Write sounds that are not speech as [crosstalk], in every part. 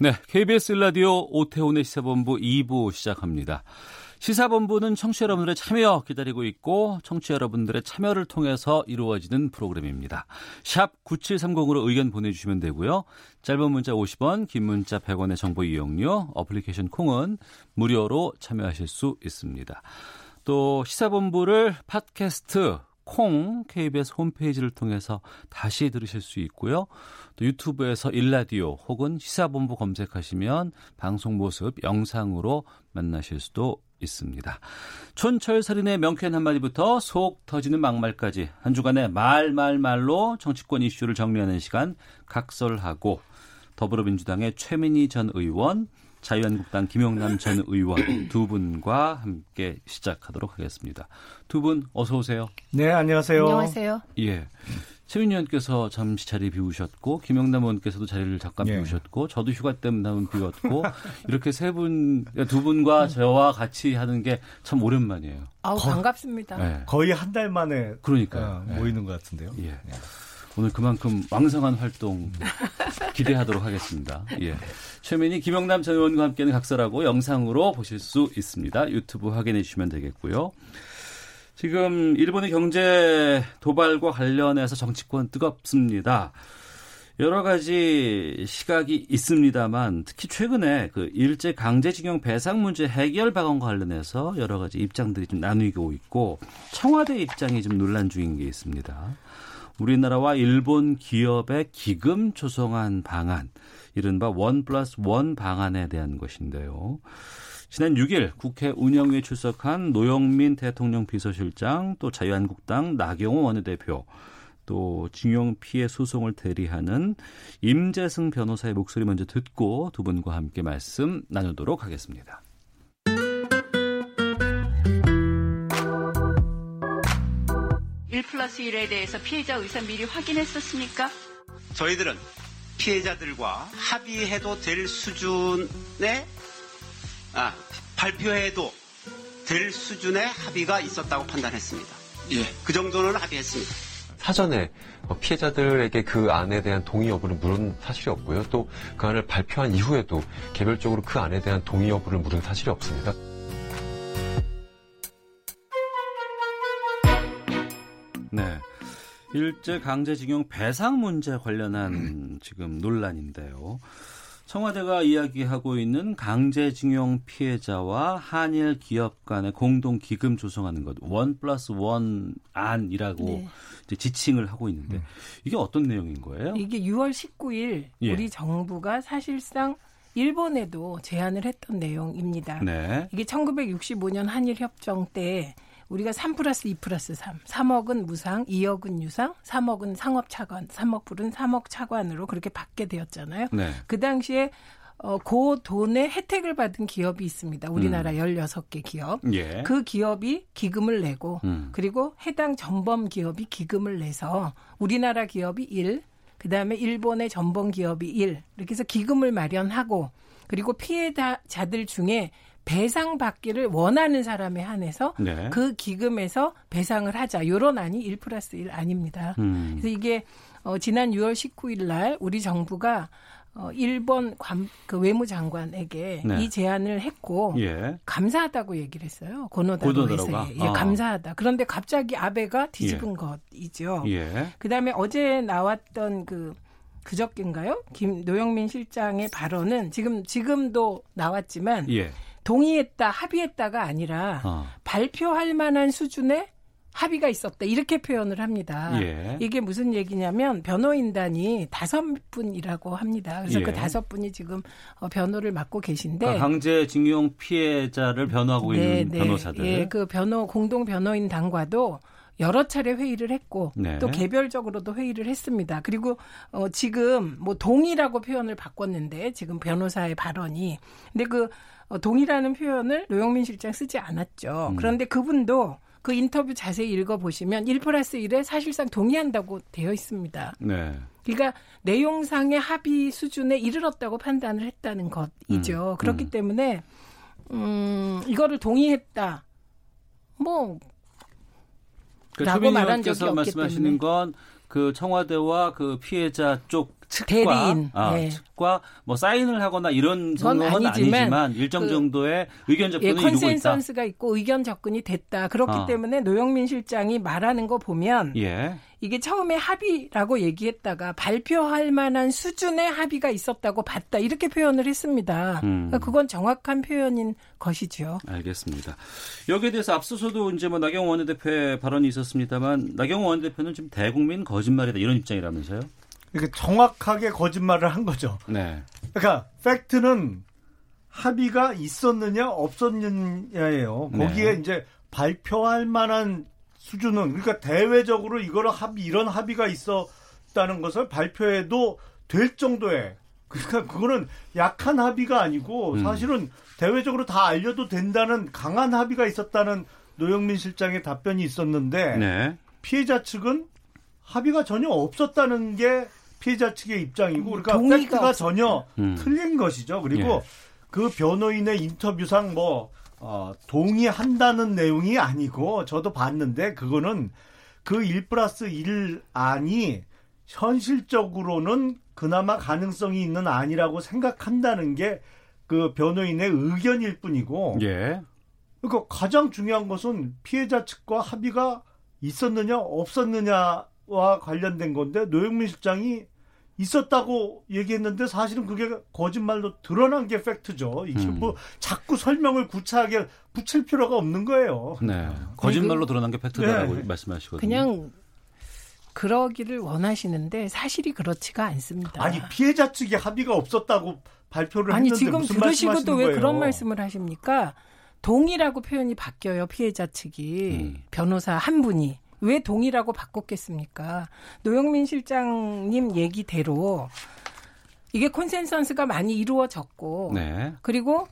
네, KBS 라디오 오태훈의 시사본부 2부 시작합니다. 시사본부는 청취자 여러분들의 참여 기다리고 있고 청취자 여러분들의 참여를 통해서 이루어지는 프로그램입니다. 샵 9730으로 의견 보내주시면 되고요. 짧은 문자 50원, 긴 문자 100원의 정보 이용료, 어플리케이션 콩은 무료로 참여하실 수 있습니다. 또 시사본부를 팟캐스트 콩 KBS 홈페이지를 통해서 다시 들으실 수 있고요. 또 유튜브에서 일라디오 혹은 시사본부 검색하시면 방송 모습 영상으로 만나실 수도 있습니다. 촌철살인의 명쾌한 한마디부터 속 터지는 막말까지 한 주간의 말말말로 정치권 이슈를 정리하는 시간 각설하고 더불어민주당의 최민희 전 의원 자유한국당 김용남 전 의원 [clears throat] 두 분과 함께 시작하도록 하겠습니다. 두 분 어서 오세요. 네, 안녕하세요. 안녕하세요. 예. 최민희 의원께서 잠시 자리 비우셨고 김영남 의원께서도 자리를 잠깐 예. 비우셨고 저도 휴가 때문에 비웠고 이렇게 세 분 두 분과 저와 같이 하는 게 참 오랜만이에요. 아우 반갑습니다. 예. 거의 한 달 만에 그러니까요. 어, 예. 모이는 것 같은데요. 예. 오늘 그만큼 왕성한 활동 기대하도록 하겠습니다. 예. 최민희 김영남 전 의원과 함께는 각설하고 영상으로 보실 수 있습니다. 유튜브 확인해 주시면 되겠고요. 지금 일본의 경제 도발과 관련해서 정치권 뜨겁습니다. 여러 가지 시각이 있습니다만 특히 최근에 그 일제 강제징용 배상 문제 해결 방안과 관련해서 여러 가지 입장들이 좀 나뉘고 있고 청와대 입장이 좀 논란 중인 게 있습니다. 우리나라와 일본 기업의 기금 조성한 방안, 이른바 원 플러스 원 방안에 대한 것인데요. 지난 6일 국회 운영위에 출석한 노영민 대통령 비서실장, 또 자유한국당 나경원 원내대표, 또 징용 피해 소송을 대리하는 임재승 변호사의 목소리 먼저 듣고 두 분과 함께 말씀 나누도록 하겠습니다. 일 플러스 1에 대해서 피해자 의사 미리 확인했었습니까? 저희들은 피해자들과 합의해도 될 수준의 아, 발표해도 될 수준의 합의가 있었다고 판단했습니다. 예, 그 정도는 합의했습니다. 사전에 어, 피해자들에게 그 안에 대한 동의 여부를 물은 사실이 없고요. 또 그 안을 발표한 이후에도 개별적으로 그 안에 대한 동의 여부를 물은 사실이 없습니다. 네. 일제 강제징용 배상 문제 관련한 지금 논란인데요. 청와대가 이야기하고 있는 강제징용 피해자와 한일 기업 간의 공동 기금 조성하는 것, 원 플러스 원 안이라고 네. 이제 지칭을 하고 있는데 이게 어떤 내용인 거예요? 이게 6월 19일 예. 우리 정부가 사실상 일본에도 제안을 했던 내용입니다. 네. 이게 1965년 한일 협정 때 우리가 3 플러스 2 플러스 3, 3억은 무상, 2억은 유상, 3억은 상업 차관, 3억 불은 3억 차관으로 그렇게 받게 되었잖아요. 네. 그 당시에 어, 그 돈의 혜택을 받은 기업이 있습니다. 우리나라 16개 기업. 예. 그 기업이 기금을 내고 음. 그리고 해당 전범 기업이 기금을 내서 우리나라 기업이 1, 그 다음에 일본의 전범 기업이 1 이렇게 해서 기금을 마련하고 그리고 피해자들 중에 배상 받기를 원하는 사람에 한해서 네. 그 기금에서 배상을 하자. 요런 안이 1 플러스 1 아닙니다. 음. 그래서 이게 어, 지난 6월 19일 날 우리 정부가 어, 일본 관, 그 외무장관에게 네. 이 제안을 했고 예. 감사하다고 얘기를 했어요. 고노다 고노다로가? 로에서 예, 아. 감사하다. 그런데 갑자기 아베가 뒤집은 것이죠. 예. 그다음에 어제 나왔던 그 그저께인가요? 김 노영민 실장의 발언은 지금 지금도 나왔지만 예. 동의했다, 합의했다가 아니라 어. 발표할 만한 수준의 합의가 있었다 이렇게 표현을 합니다. 예. 이게 무슨 얘기냐면 변호인단이 다섯 분이라고 합니다. 그래서 예. 그 다섯 분이 지금 어, 변호를 맡고 계신데 그러니까 강제징용 피해자를 변호하고 있는 변호사들. 예, 그 변호 공동 변호인 단과도 여러 차례 회의를 했고 네. 또 개별적으로도 회의를 했습니다. 그리고 어 지금 뭐 동의라고 표현을 바꿨는데 지금 변호사의 발언이 근데 그 어, 동의라는 표현을 노영민 실장 쓰지 않았죠. 음. 그런데 그분도 그 인터뷰 자세히 읽어보시면 1 플러스 1에 사실상 동의한다고 되어 있습니다. 네. 그러니까 내용상의 합의 수준에 이르렀다고 판단을 했다는 것이죠. 음, 그렇기 음. 때문에 음 이거를 동의했다. 뭐 그 라고 말한 적이 없기 말씀하시는 때문에. 건그 청와대와 그 피해자 쪽 측과 대리인, 아, 네. 측과 뭐 사인을 하거나 이런 성명은 아니지만 아니지만 일정 그 정도의 의견 예, 이루고 있다. 컨센서스가 있고 의견 접근이 됐다. 그렇기 아. 때문에 노영민 실장이 말하는 거 보면 예. 이게 처음에 합의라고 얘기했다가 발표할 만한 수준의 합의가 있었다고 봤다. 이렇게 표현을 했습니다. 음. 그러니까 그건 정확한 표현인 것이죠. 알겠습니다. 여기에 대해서 앞서서도 이제 뭐 나경원 원내대표의 발언이 있었습니다만 나경원 원내대표는 지금 대국민 거짓말이다 이런 입장이라면서요? 이렇게 정확하게 거짓말을 한 거죠. 네. 그러니까 팩트는 합의가 있었느냐 없었느냐예요. 네. 거기에 이제 발표할 만한 수준은 그러니까 대외적으로 이거를 합의 이런 합의가 있었다는 것을 발표해도 될 정도의 그러니까 그거는 약한 합의가 아니고 음. 사실은 대외적으로 다 알려도 된다는 강한 합의가 있었다는 노영민 실장의 답변이 있었는데 네. 피해자 측은 합의가 전혀 없었다는 게 피해자 측의 입장이고 그러니까 동의가 팩트가 없었다. 전혀 음. 틀린 것이죠. 그리고 예. 그 변호인의 인터뷰상 뭐 어, 동의한다는 내용이 아니고 저도 봤는데 그거는 그1 플러스 1 안이 현실적으로는 그나마 가능성이 있는 안이라고 생각한다는 게 그 변호인의 의견일 뿐이고 예. 그러니까 가장 중요한 것은 피해자 측과 합의가 있었느냐 없었느냐 와 관련된 건데 노영민 실장이 있었다고 얘기했는데 사실은 그게 거짓말로 드러난 게 팩트죠. 이게 음. 뭐 자꾸 설명을 구차하게 붙일 필요가 없는 거예요. 네. 거짓말로 드러난 게 팩트다라고 네. 말씀하시거든요. 그냥 그러기를 원하시는데 사실이 그렇지가 않습니다. 아니 피해자 측이 합의가 없었다고 발표를 아니, 했는데 지금 무슨 들으시고도 말씀하시는 왜 거예요? 그런 말씀을 하십니까? 동의라고 표현이 바뀌어요 피해자 측이 음. 변호사 한 분이 왜 동의라고 바꿨겠습니까? 노영민 실장님 얘기대로 이게 콘센서스가 많이 이루어졌고 네. 그리고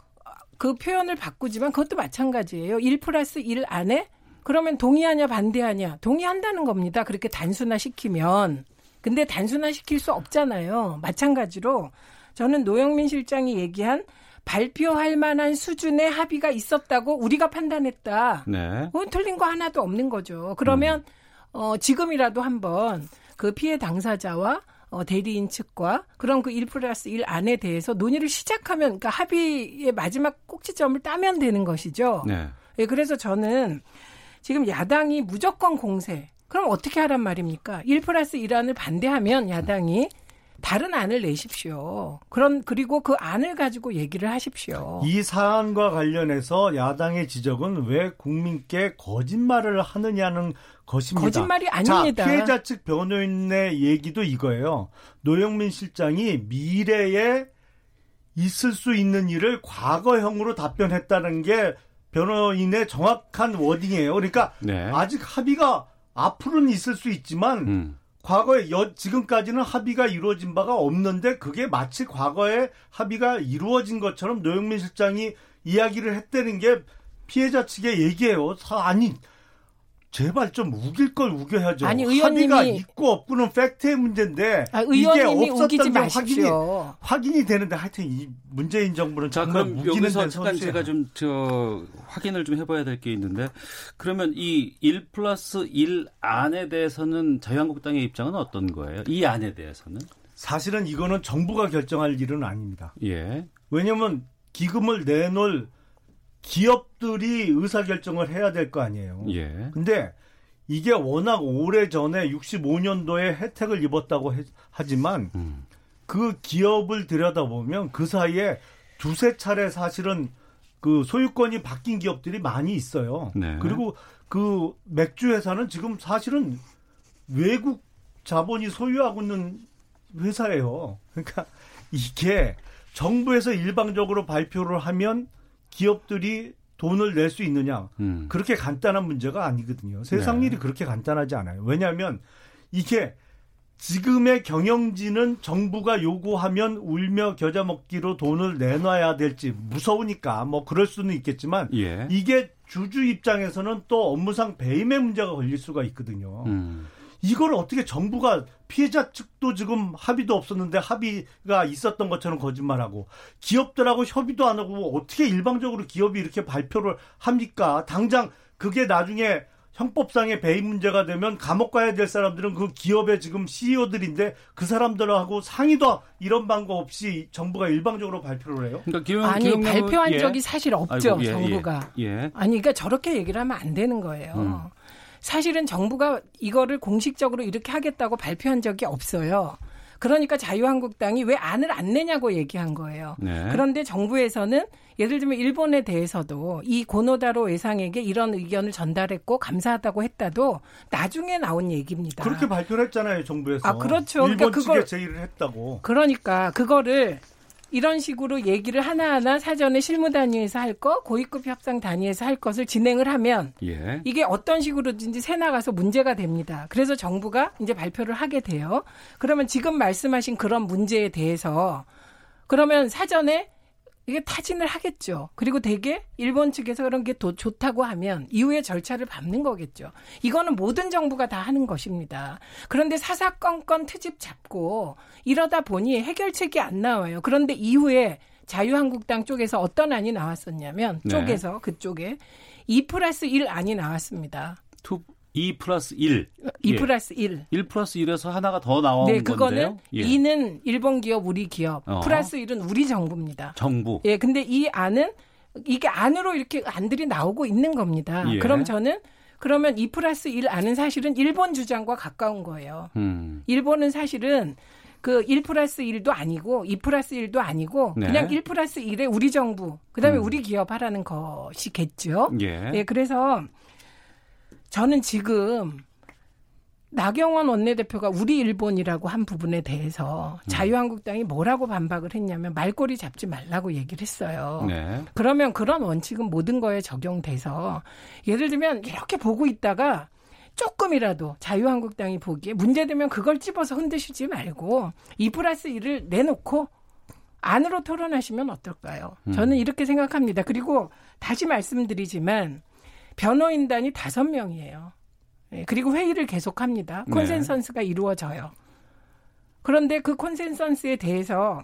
그 표현을 바꾸지만 그것도 마찬가지예요. 1 플러스 1 안에 그러면 동의하냐 반대하냐 동의한다는 겁니다. 그렇게 단순화시키면 근데 단순화시킬 수 없잖아요. 마찬가지로 저는 노영민 실장이 얘기한 발표할 만한 수준의 합의가 있었다고 우리가 판단했다. 네. 그건 틀린 거 하나도 없는 거죠. 그러면 어, 지금이라도 한번 그 피해 당사자와 어, 대리인 측과 그런 그 1 플러스 1 안에 대해서 논의를 시작하면 그러니까 합의의 마지막 꼭지점을 따면 되는 것이죠. 네. 예, 그래서 저는 지금 야당이 무조건 공세. 그럼 어떻게 하란 말입니까? 1 플러스 1안을 반대하면 야당이 다른 안을 내십시오. 그런 그리고 그 안을 가지고 얘기를 하십시오. 이 사안과 관련해서 야당의 지적은 왜 국민께 거짓말을 하느냐는 것입니다. 거짓말이 아닙니다. 자, 피해자 측 변호인의 얘기도 이거예요. 노영민 실장이 미래에 있을 수 있는 일을 과거형으로 답변했다는 게 변호인의 정확한 워딩이에요. 그러니까 네. 아직 합의가 앞으로는 있을 수 있지만 음. 과거에 여, 지금까지는 합의가 이루어진 바가 없는데 그게 마치 과거에 합의가 이루어진 것처럼 노영민 실장이 이야기를 했다는 게 피해자 측의 얘기예요. 사- 아니 제발 좀 우길 걸 우겨야죠. 아니, 합의가 의원님이- 있고 없고는 팩트의 문제인데 아, 의원님이 우기지 없었던 게 확인이 마십시오. 확인이 되는데 하여튼 이 문재인 정부는 자, 정말 그럼 우기는 여기서 데 잠깐. 제가 좀 저 확인을 좀 해봐야 될 게 있는데 그러면 이 1 플러스 1 안에 대해서는 자유한국당의 입장은 어떤 거예요? 이 안에 대해서는? 사실은 이거는 정부가 결정할 일은 아닙니다. 예. 왜냐하면 기금을 내놓을 기업들이 의사결정을 해야 될 거 아니에요. 예. 근데 이게 워낙 오래 전에 65년도에 혜택을 입었다고 해- 하지만 음. 그 기업을 들여다보면 그 사이에 두세 차례 사실은 그 소유권이 바뀐 기업들이 많이 있어요. 네. 그리고 그 맥주 회사는 지금 사실은 외국 자본이 소유하고 있는 회사예요. 그러니까 이게 정부에서 일방적으로 발표를 하면 기업들이 돈을 낼 수 있느냐? 음. 그렇게 간단한 문제가 아니거든요. 세상 네. 일이 그렇게 간단하지 않아요. 왜냐하면 이게 지금의 경영진은 정부가 요구하면 울며 겨자 먹기로 돈을 내놔야 될지 무서우니까 뭐 그럴 수는 있겠지만 예. 이게 주주 입장에서는 또 업무상 배임의 문제가 걸릴 수가 있거든요. 음. 이걸 어떻게 정부가 피해자 측도 지금 합의도 없었는데 합의가 있었던 것처럼 거짓말하고 기업들하고 협의도 안 하고 어떻게 일방적으로 기업이 이렇게 발표를 합니까? 당장 그게 나중에 형법상의 배임 문제가 되면 감옥 가야 될 사람들은 그 기업의 지금 CEO들인데 그 사람들하고 상의도 이런 방법 없이 정부가 일방적으로 발표를 해요? 그러니까 기용, 아니 기용량은- 발표한 예. 적이 사실 없죠 아이고, 예, 정부가. 예. 예. 아니 그러니까 저렇게 얘기를 하면 안 되는 거예요. 음. 사실은 정부가 이거를 공식적으로 이렇게 하겠다고 발표한 적이 없어요. 그러니까 자유한국당이 왜 안을 안 내냐고 얘기한 거예요. 네. 그런데 정부에서는 예를 들면 일본에 대해서도 이 고노다로 외상에게 이런 의견을 전달했고 감사하다고 했다도 나중에 나온 얘기입니다. 그렇게 발표를 했잖아요, 정부에서. 아, 그렇죠. 일본 그러니까 측에 그걸- 제의를 했다고. 그러니까 그거를 이런 식으로 얘기를 하나하나 사전에 실무 단위에서 할 거, 고위급 협상 단위에서 할 것을 진행을 하면 예. 이게 어떤 식으로든지 새 나가서 문제가 됩니다. 그래서 정부가 이제 발표를 하게 돼요. 그러면 지금 말씀하신 그런 문제에 대해서 그러면 사전에 이게 타진을 하겠죠. 그리고 대개 일본 측에서 그런 게 도, 좋다고 하면 이후에 절차를 밟는 거겠죠. 이거는 모든 정부가 다 하는 것입니다. 그런데 사사건건 트집 잡고 이러다 보니 해결책이 안 나와요. 그런데 이후에 자유한국당 쪽에서 어떤 안이 나왔었냐면 네. 쪽에서 그쪽에 2 플러스 1 안이 나왔습니다. two, 2 플러스 1. 2 예. 플러스 1. 1 플러스 1에서 하나가 더 나온 네, 그거는 건데요. 예. 2는 일본 기업, 우리 기업, 어. 플러스 1은 우리 정부입니다. 정부. 예, 근데 이 안은 이게 안으로 이렇게 안들이 나오고 있는 겁니다. 예. 그럼 저는 그러면 2 플러스 1 안은 사실은 일본 주장과 가까운 거예요. 음. 일본은 사실은 그1 플러스 1도 아니고 2 플러스 1도 아니고 네. 그냥 1 플러스 1에 우리 정부, 그다음에 음. 우리 기업 하라는 것이겠죠. 예. 예, 그래서 저는 지금 나경원 원내대표가 우리 일본이라고 한 부분에 대해서 음. 자유한국당이 뭐라고 반박을 했냐면 말꼬리 잡지 말라고 얘기를 했어요. 네. 그러면 그런 원칙은 모든 거에 적용돼서 예를 들면 이렇게 보고 있다가 조금이라도 자유한국당이 보기에 문제되면 그걸 집어서 흔드시지 말고 2 플러스 1을 내놓고 안으로 토론하시면 어떨까요? 음. 저는 이렇게 생각합니다. 그리고 다시 말씀드리지만 변호인단이 다섯 명이에요. 예, 그리고 회의를 계속합니다. 네. 콘센서스가 이루어져요. 그런데 그 콘센서스에 대해서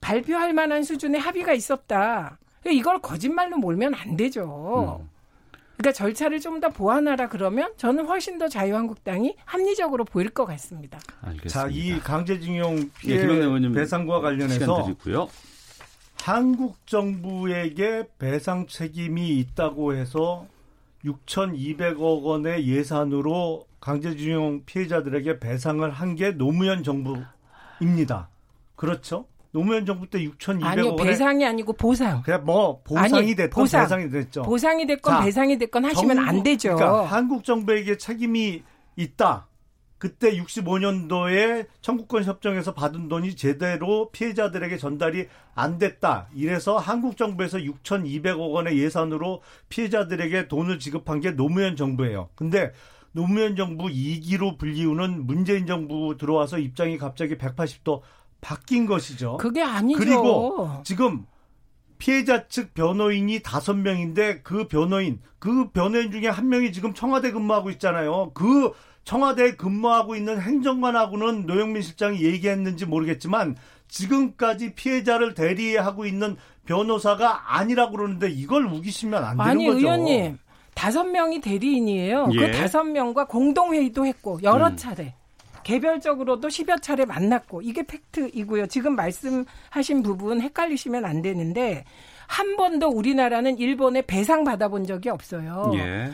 발표할 만한 수준의 합의가 있었다. 이걸 거짓말로 몰면 안 되죠. 음. 그러니까 절차를 좀 더 보완하라 그러면 저는 훨씬 더 자유한국당이 합리적으로 보일 것 같습니다. 알겠습니다. 자, 이 강제징용 피해 예, 김영래 의원님 배상과 관련해서 드리고요. 한국 정부에게 배상 책임이 있다고 해서 6,200억 원의 예산으로 강제징용 피해자들에게 배상을 한 게 노무현 정부입니다. 그렇죠? 노무현 정부 때 6,200억 아니요, 배상이 아니고 보상. 그냥 뭐 보상이 아니, 됐건 보상. 배상이 됐죠. 보상이 됐건 자, 배상이 됐건 하시면 정부- 안 되죠. 그러니까 한국 정부에게 책임이 있다. 그때 65년도에 청구권 협정에서 받은 돈이 제대로 피해자들에게 전달이 안 됐다. 이래서 한국 정부에서 6,200억 원의 예산으로 피해자들에게 돈을 지급한 게 노무현 정부예요. 근데 노무현 정부 2기로 불리우는 문재인 정부 들어와서 입장이 갑자기 180도 바뀐 것이죠. 그게 아니죠. 그리고 지금 피해자 측 변호인이 다섯 명인데 그 변호인, 그 변호인 중에 한 명이 지금 청와대 근무하고 있잖아요. 그 청와대에 근무하고 있는 행정관하고는 노영민 실장이 얘기했는지 모르겠지만 지금까지 피해자를 대리하고 있는 변호사가 아니라고 그러는데 이걸 우기시면 안 되는 아니 거죠. 의원님 다섯 명이 대리인이에요. 예. 그 다섯 명과 공동 회의도 했고 여러 음. 차례 개별적으로도 10여 차례 만났고 이게 팩트이고요. 지금 말씀하신 부분 헷갈리시면 안 되는데 한 번도 우리나라는 일본에 배상 받아본 적이 없어요. 예.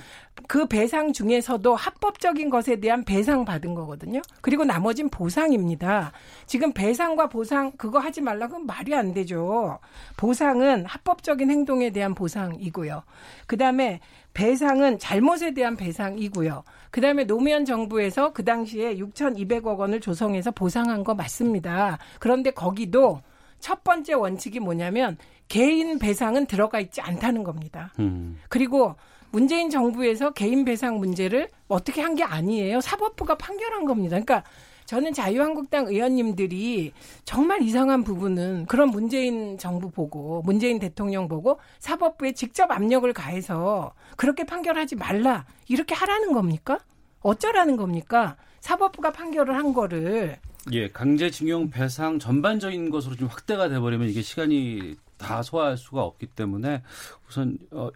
그 배상 중에서도 합법적인 것에 대한 배상 받은 거거든요. 그리고 나머진 보상입니다. 지금 배상과 보상 그거 하지 말라고 하면 말이 안 되죠. 보상은 합법적인 행동에 대한 보상이고요. 그다음에 배상은 잘못에 대한 배상이고요. 그다음에 노무현 정부에서 그 당시에 6,200억 원을 조성해서 보상한 거 맞습니다. 그런데 거기도 첫 번째 원칙이 뭐냐면 개인 배상은 들어가 있지 않다는 겁니다. 음. 그리고 문재인 정부에서 개인 배상 문제를 어떻게 한 게 아니에요. 사법부가 판결한 겁니다. 그러니까 저는 자유한국당 의원님들이 정말 이상한 부분은 그런 문재인 정부 보고 문재인 대통령 보고 사법부에 직접 압력을 가해서 그렇게 판결하지 말라 이렇게 하라는 겁니까? 어쩌라는 겁니까? 사법부가 판결을 한 거를 예, 강제징용 배상 전반적인 것으로 좀 확대가 돼버리면 이게 시간이 다 소화할 수가 없기 때문에 우선 어,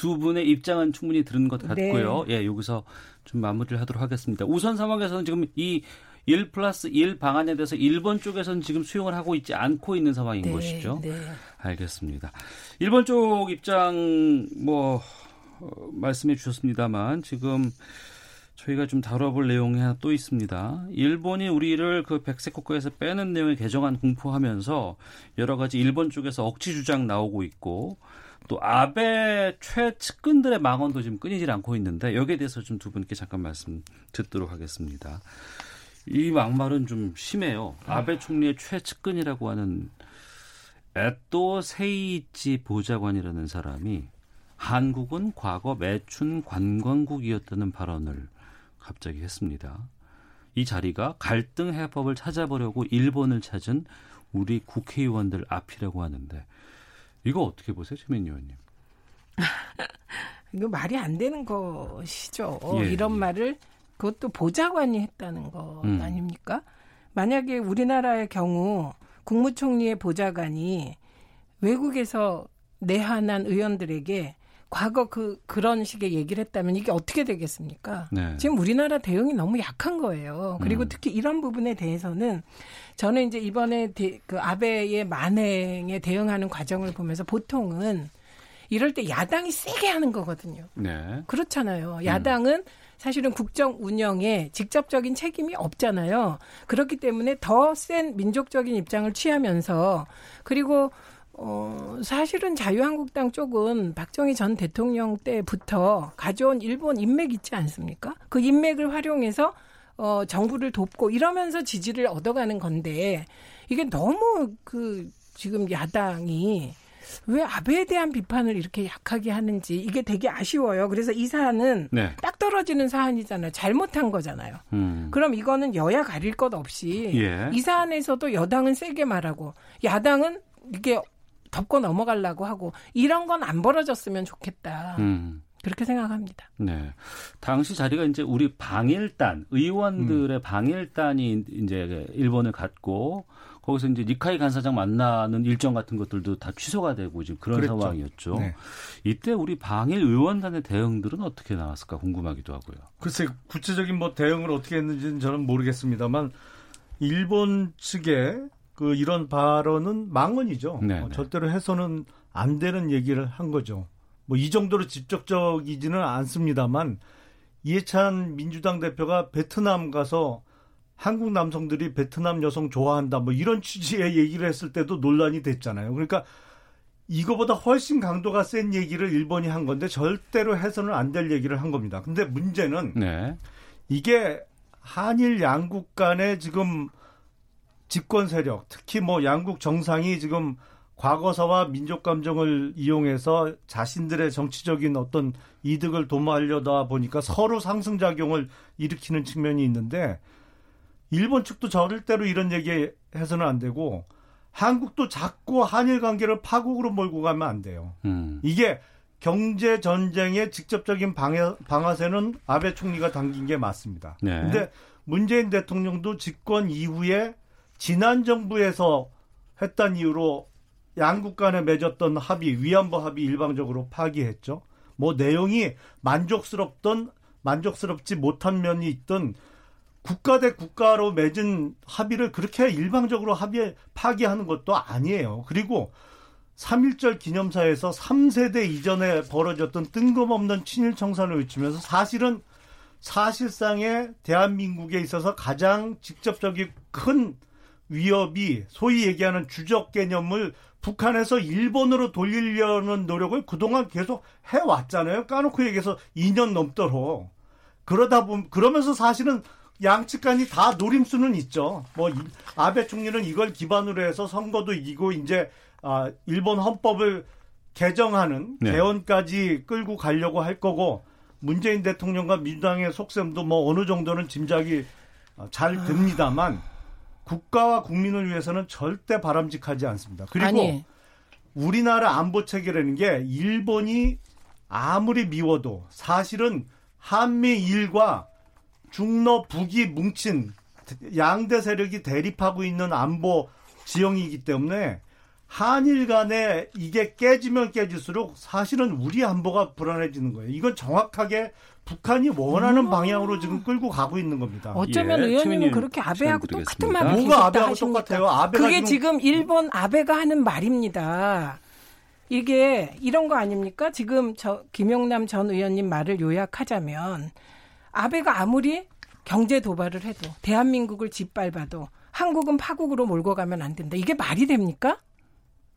두 분의 입장은 충분히 들은 것 같고요. 네. 예, 여기서 좀 마무리를 하도록 하겠습니다. 우선 상황에서는 지금 이1 플러스 1 방안에 대해서 일본 쪽에서는 지금 수용을 하고 있지 않고 있는 상황인 네, 것이죠. 네. 알겠습니다. 일본 쪽 입장 뭐 어, 말씀해 주셨습니다만 지금 저희가 좀 다뤄볼 내용이 하나 또 있습니다. 일본이 우리를 그 백색 국가에서 빼는 내용의 개정안 공포하면서 여러 가지 일본 쪽에서 억지 주장 나오고 있고 또 아베 최측근들의 망언도 지금 끊이질 않고 있는데 여기에 대해서 좀 두 분께 잠깐 말씀 듣도록 하겠습니다. 이 막말은 좀 심해요. 아베 총리의 최측근이라고 하는 에또 세이치 보좌관이라는 사람이 한국은 과거 매춘 관광국이었다는 발언을 갑자기 했습니다. 이 자리가 갈등 해법을 찾아보려고 일본을 찾은 우리 국회의원들 앞이라고 하는데 이거 어떻게 보세요, 최민 의원님? [laughs] 이거 말이 안 되는 것이죠. 예. 이런 말을 그것도 보좌관이 했다는 것 음. 아닙니까? 만약에 우리나라의 경우 국무총리의 보좌관이 외국에서 내한한 의원들에게 과거 그 그런 식의 얘기를 했다면 이게 어떻게 되겠습니까? 네. 지금 우리나라 대응이 너무 약한 거예요. 그리고 음. 특히 이런 부분에 대해서는 저는 이제 이번에 대, 그 아베의 만행에 대응하는 과정을 보면서 보통은 이럴 때 야당이 세게 하는 거거든요. 네. 그렇잖아요. 음. 야당은 음. 사실은 국정 운영에 직접적인 책임이 없잖아요. 그렇기 때문에 더 센 민족적인 입장을 취하면서 그리고 어, 사실은 자유한국당 쪽은 박정희 전 대통령 때부터 가져온 일본 인맥 있지 않습니까? 그 인맥을 활용해서 어, 정부를 돕고 이러면서 지지를 얻어가는 건데 이게 너무 그 지금 야당이 왜 아베에 대한 비판을 이렇게 약하게 하는지 이게 되게 아쉬워요. 그래서 이 사안은 네. 딱 떨어지는 사안이잖아요. 잘못한 거잖아요. 음. 그럼 이거는 여야 가릴 것 없이 예. 이 사안에서도 여당은 세게 말하고 야당은 이게 덮고 넘어가려고 하고 이런 건 안 벌어졌으면 좋겠다. 음. 그렇게 생각합니다. 네. 당시 자리가 이제 우리 방일단 의원들의 음. 방일단이 이제 일본을 갔고 거기서 이제 니카이 간사장 만나는 일정 같은 것들도 다 취소가 되고 지금 그런 그랬죠. 상황이었죠. 네. 이때 우리 방일 의원단의 대응들은 어떻게 나왔을까 궁금하기도 하고요. 글쎄 구체적인 뭐 대응을 어떻게 했는지는 저는 모르겠습니다만 일본 측의 그 이런 발언은 망언이죠. 네, 어, 네. 절대로 해서는 안 되는 얘기를 한 거죠. 뭐 이 정도로 직접적이지는 않습니다만 이해찬 민주당 대표가 베트남 가서 한국 남성들이 베트남 여성 좋아한다 뭐 이런 취지의 얘기를 했을 때도 논란이 됐잖아요. 그러니까 이거보다 훨씬 강도가 센 얘기를 일본이 한 건데 절대로 해서는 안 될 얘기를 한 겁니다. 근데 문제는 네. 이게 한일 양국 간의 지금 집권 세력, 특히 뭐 양국 정상이 지금 과거사와 민족 감정을 이용해서 자신들의 정치적인 어떤 이득을 도모하려다 보니까 서로 상승작용을 일으키는 측면이 있는데 일본 측도 절대로 이런 얘기 해서는 안 되고 한국도 자꾸 한일 관계를 파국으로 몰고 가면 안 돼요. 음. 이게 경제 전쟁의 직접적인 방해, 방아쇠는 아베 총리가 당긴 게 맞습니다. 네. 근데 문재인 대통령도 집권 이후에 지난 정부에서 했던 이유로 양국 간에 맺었던 합의, 위안부 합의 일방적으로 파기했죠. 뭐 내용이 만족스럽던 만족스럽지 못한 면이 있던 국가 대 국가로 맺은 합의를 그렇게 일방적으로 합의 파기하는 것도 아니에요. 그리고 3.1절 기념사에서 3세대 이전에 벌어졌던 뜬금없는 친일 청산을 외치면서 사실은 사실상의 대한민국에 있어서 가장 직접적인 큰 위협이 소위 얘기하는 주적 개념을 북한에서 일본으로 돌리려는 노력을 그동안 계속 해왔잖아요. 까놓고 얘기해서 2년 넘도록. 그러다 보면, 그러면서 사실은 양측 간이 다 노림수는 있죠. 뭐 아베 총리는 이걸 기반으로 해서 선거도 이기고 이제 아, 일본 헌법을 개정하는 네. 개헌까지 끌고 가려고 할 거고 문재인 대통령과 민주당의 속셈도 뭐 어느 정도는 짐작이 어, 잘 듭니다만 국가와 국민을 위해서는 절대 바람직하지 않습니다. 그리고 아니. 우리나라 안보 체계라는 게 일본이 아무리 미워도 사실은 한미일과 중러 북이 뭉친 양대 세력이 대립하고 있는 안보 지형이기 때문에 한일 간에 이게 깨지면 깨질수록 사실은 우리 안보가 불안해지는 거예요. 이건 정확하게 북한이 원하는 음. 방향으로 지금 끌고 가고 있는 겁니다. 어쩌면 예, 의원님은 그렇게 아베하고 똑같은 말을 뭐가 아베하고 똑같아요? 아베가 그게 지금, 지금 일본 아베가 하는 말입니다. 이게 이런 거 아닙니까? 지금 저 김용남 전 의원님 말을 요약하자면 아베가 아무리 경제 도발을 해도 대한민국을 짓밟아도 한국은 파국으로 몰고 가면 안 된다. 이게 말이 됩니까?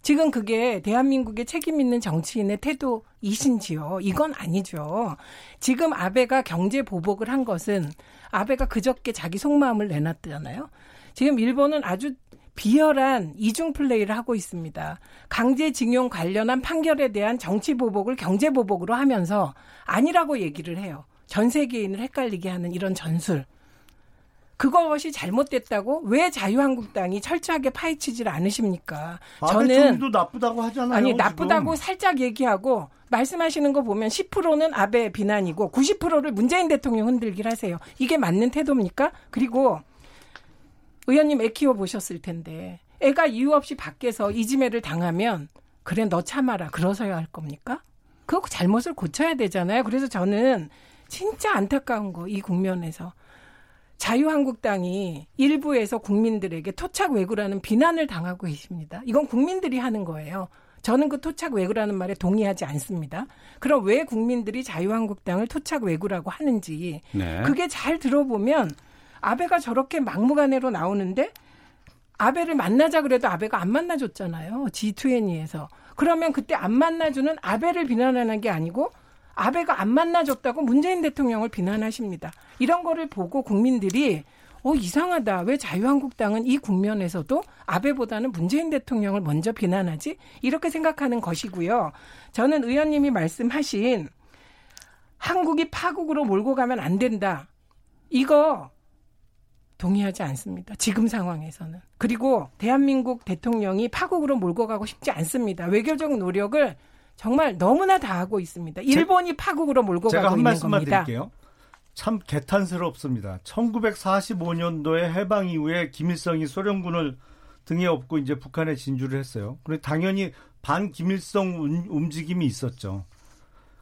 지금 그게 대한민국의 책임 있는 정치인의 태도이신지요? 이건 아니죠. 지금 아베가 경제 보복을 한 것은 아베가 그저께 자기 속마음을 내놨잖아요. 지금 일본은 아주 비열한 이중 플레이를 하고 있습니다. 강제징용 관련한 판결에 대한 정치 보복을 경제 보복으로 하면서 아니라고 얘기를 해요. 전 세계인을 헷갈리게 하는 이런 전술. 그것이 잘못됐다고 왜 자유한국당이 철저하게 파헤치질 않으십니까? 저는 도 나쁘다고 하잖아요. 아니 나쁘다고 지금. 살짝 얘기하고 말씀하시는 거 보면 10%는 아베 비난이고 90%를 문재인 대통령 흔들기를 하세요. 이게 맞는 태도입니까? 그리고 의원님 애 키워 보셨을 텐데 애가 이유 없이 밖에서 이지매를 당하면 그래 너 참아라 그러서야 할 겁니까? 그 잘못을 고쳐야 되잖아요. 그래서 저는 진짜 안타까운 거 이 국면에서 자유한국당이 일부에서 국민들에게 토착 왜구라는 비난을 당하고 계십니다. 이건 국민들이 하는 거예요. 저는 그 토착 왜구라는 말에 동의하지 않습니다. 그럼 왜 국민들이 자유한국당을 토착 왜구라고 하는지 네. 그게 잘 들어보면 아베가 저렇게 막무가내로 나오는데 아베를 만나자 그래도 아베가 안 만나줬잖아요. G20에서. 그러면 그때 안 만나주는 아베를 비난하는 게 아니고 아베가 안 만나줬다고 문재인 대통령을 비난하십니다. 이런 거를 보고 국민들이 어 이상하다. 왜 자유한국당은 이 국면에서도 아베보다는 문재인 대통령을 먼저 비난하지? 이렇게 생각하는 것이고요. 저는 의원님이 말씀하신 한국이 파국으로 몰고 가면 안 된다. 이거 동의하지 않습니다. 지금 상황에서는. 그리고 대한민국 대통령이 파국으로 몰고 가고 싶지 않습니다. 외교적 노력을 정말 너무나 다 하고 있습니다. 일본이 제, 파국으로 몰고 가고 있는 겁니다. 제가 한 말씀만 드릴게요. 참 개탄스럽습니다. 1945년도에 해방 이후에 김일성이 소련군을 등에 업고 이제 북한에 진주를 했어요. 그래 당연히 반 김일성 움직임이 있었죠.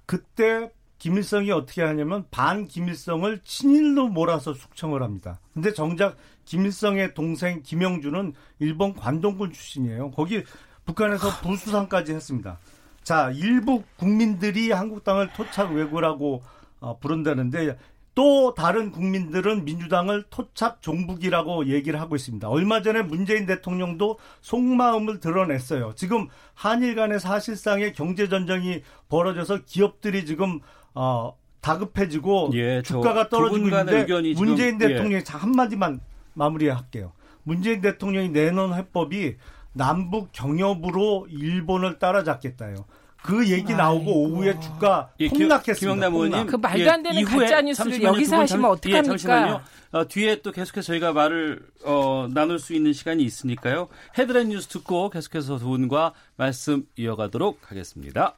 그때 김일성이 어떻게 하냐면 반 김일성을 친일로 몰아서 숙청을 합니다. 근데 정작 김일성의 동생 김영준은 일본 관동군 출신이에요. 거기 북한에서 부수상까지 했습니다. 자, 일부 국민들이 한국당을 토착 왜구라고 어, 부른다는데 또 다른 국민들은 민주당을 토착 종북이라고 얘기를 하고 있습니다. 얼마 전에 문재인 대통령도 속마음을 드러냈어요. 지금 한일 간의 사실상의 경제 전쟁이 벌어져서 기업들이 지금 어 다급해지고 예, 주가가 떨어지고 있는데 문재인 지금, 예. 대통령이 예. 한마디만 마무리할게요. 문재인 대통령이 내놓은 해법이 남북 경협으로 일본을 따라잡겠다요. 그 얘기 나오고 아이고. 오후에 주가 예, 폭락했습니다. 김영남 의원님, 그 말도 안 되는 예, 가짜 뉴스를 여기서 하시면 어떡합니까? 예, 잠시만요. 어, 뒤에 또 계속해서 저희가 말을 어, 나눌 수 있는 시간이 있으니까요. 헤드라인 뉴스 듣고 계속해서 두 분과 말씀 이어가도록 하겠습니다.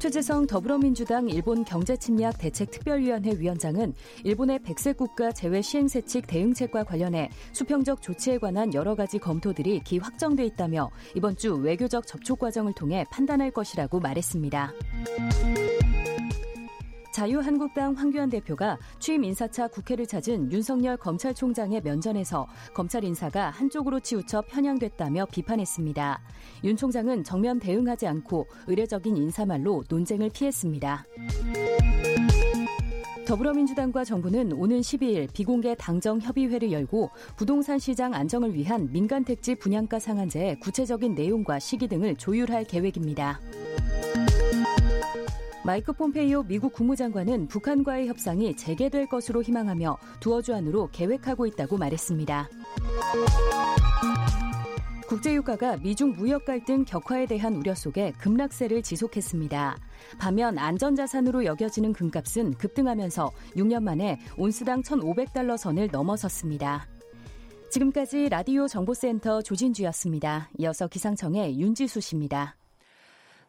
최재성 더불어민주당 일본 경제침략 대책특별위원회 위원장은 일본의 백색 국가 제외 시행세칙 대응책과 관련해 수평적 조치에 관한 여러 가지 검토들이 기 확정돼 있다며 이번 주 외교적 접촉 과정을 통해 판단할 것이라고 말했습니다. 자유한국당 황교안 대표가 취임 인사차 국회를 찾은 윤석열 검찰총장의 면전에서 검찰 인사가 한쪽으로 치우쳐 편향됐다며 비판했습니다. 윤 총장은 정면 대응하지 않고 의례적인 인사말로 논쟁을 피했습니다. 더불어민주당과 정부는 오는 12일 비공개 당정 협의회를 열고 부동산 시장 안정을 위한 민간 택지 분양가 상한제의 구체적인 내용과 시기 등을 조율할 계획입니다. 마이크 폼페이오 미국 국무장관은 북한과의 협상이 재개될 것으로 희망하며 두어 주 안으로 계획하고 있다고 말했습니다. 국제유가가 미중 무역 갈등 격화에 대한 우려 속에 급락세를 지속했습니다. 반면 안전자산으로 여겨지는 금값은 급등하면서 6년 만에 온스당 1,500달러 선을 넘어섰습니다. 지금까지 라디오 정보센터 조진주였습니다. 이어서 기상청의 윤지수 씨입니다.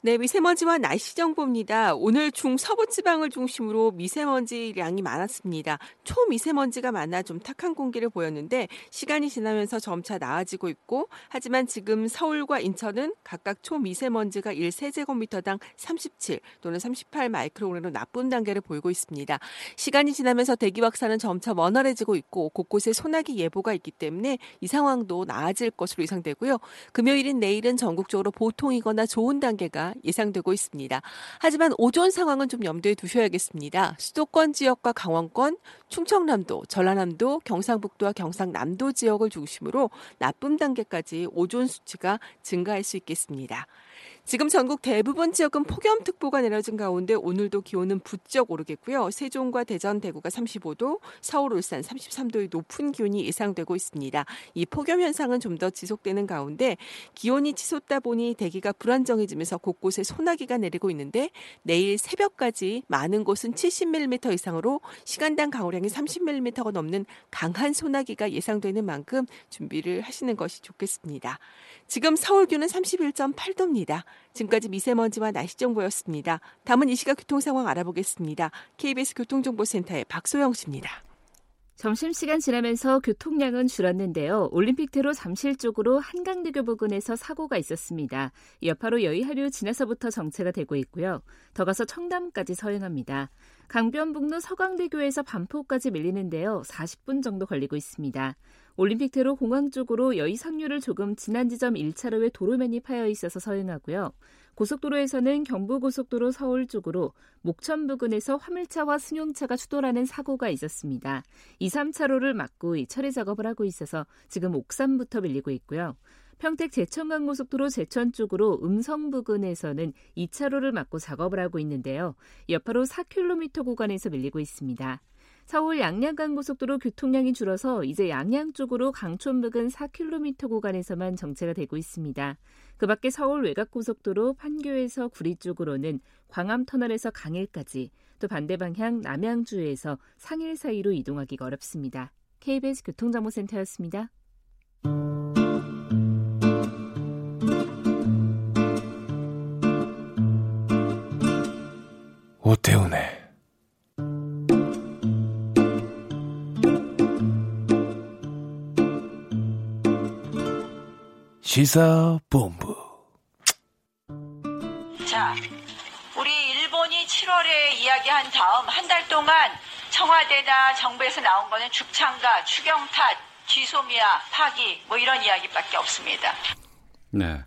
네, 미세먼지와 날씨 정보입니다. 오늘 중서부 지방을 중심으로 미세먼지량이 많았습니다. 초미세먼지가 많아 좀 탁한 공기를 보였는데 시간이 지나면서 점차 나아지고 있고 하지만 지금 서울과 인천은 각각 초미세먼지가 1세제곱미터당 37 또는 38 마이크로그램으로 나쁜 단계를 보이고 있습니다. 시간이 지나면서 대기 확산은 점차 원활해지고 있고 곳곳에 소나기 예보가 있기 때문에 이 상황도 나아질 것으로 예상되고요. 금요일인 내일은 전국적으로 보통이거나 좋은 단계가 예상되고 있습니다. 하지만 오존 상황은 좀 염두에 두셔야겠습니다. 수도권 지역과 강원권, 충청남도, 전라남도, 경상북도와 경상남도 지역을 중심으로 나쁨 단계까지 오존 수치가 증가할 수 있겠습니다. 지금 전국 대부분 지역은 폭염특보가 내려진 가운데 오늘도 기온은 부쩍 오르겠고요. 세종과 대전, 대구가 35도, 서울, 울산 33도의 높은 기온이 예상되고 있습니다. 이 폭염 현상은 좀 더 지속되는 가운데 기온이 치솟다 보니 대기가 불안정해지면서 곳곳에 소나기가 내리고 있는데 내일 새벽까지 많은 곳은 70mm 이상으로 시간당 강우량이 30mm가 넘는 강한 소나기가 예상되는 만큼 준비를 하시는 것이 좋겠습니다. 지금 서울 기온은 31.8도입니다. 지금까지 미세먼지와 날씨 정보였습니다. 다음은 이 시각 교통 상황 알아보겠습니다. KBS 교통정보센터의 박소영 씨입니다. 점심시간 지나면서 교통량은 줄었는데요. 올림픽대로 잠실 쪽으로 한강대교 부근에서 사고가 있었습니다. 여파로 여의하류 지나서부터 정체가 되고 있고요. 더 가서 청담까지 서행합니다. 강변북로 서강대교에서 반포까지 밀리는데요. 40분 정도 걸리고 있습니다. 올림픽대로 공항 쪽으로 여의 상류를 조금 지난 지점 1차로에 도로면이 파여 있어서 서행하고요. 고속도로에서는 경부고속도로 서울 쪽으로 목천 부근에서 화물차와 승용차가 추돌하는 사고가 있었습니다. 2, 3차로를 막고 처리 작업을 하고 있어서 지금 옥산부터 밀리고 있고요. 평택 제천간 고속도로 제천 쪽으로 음성 부근에서는 2차로를 막고 작업을 하고 있는데요. 여파로 4km 구간에서 밀리고 있습니다. 서울 양양간 고속도로 교통량이 줄어서 이제 양양 쪽으로 강촌 부근 4km 구간에서만 정체가 되고 있습니다. 그 밖에 서울 외곽 고속도로 판교에서 구리 쪽으로는 광암 터널에서 강일까지 또 반대 방향 남양주에서 상일 사이로 이동하기가 어렵습니다. KBS 교통정보센터였습니다. 오태훈의 시사본부. 자, 우리 일본이 7월에 이야기한 다음 한 달 동안 청와대나 정부에서 나온 거는 죽창가, 추경탓, 지소미아, 파기 뭐 이런 이야기밖에 없습니다. 네.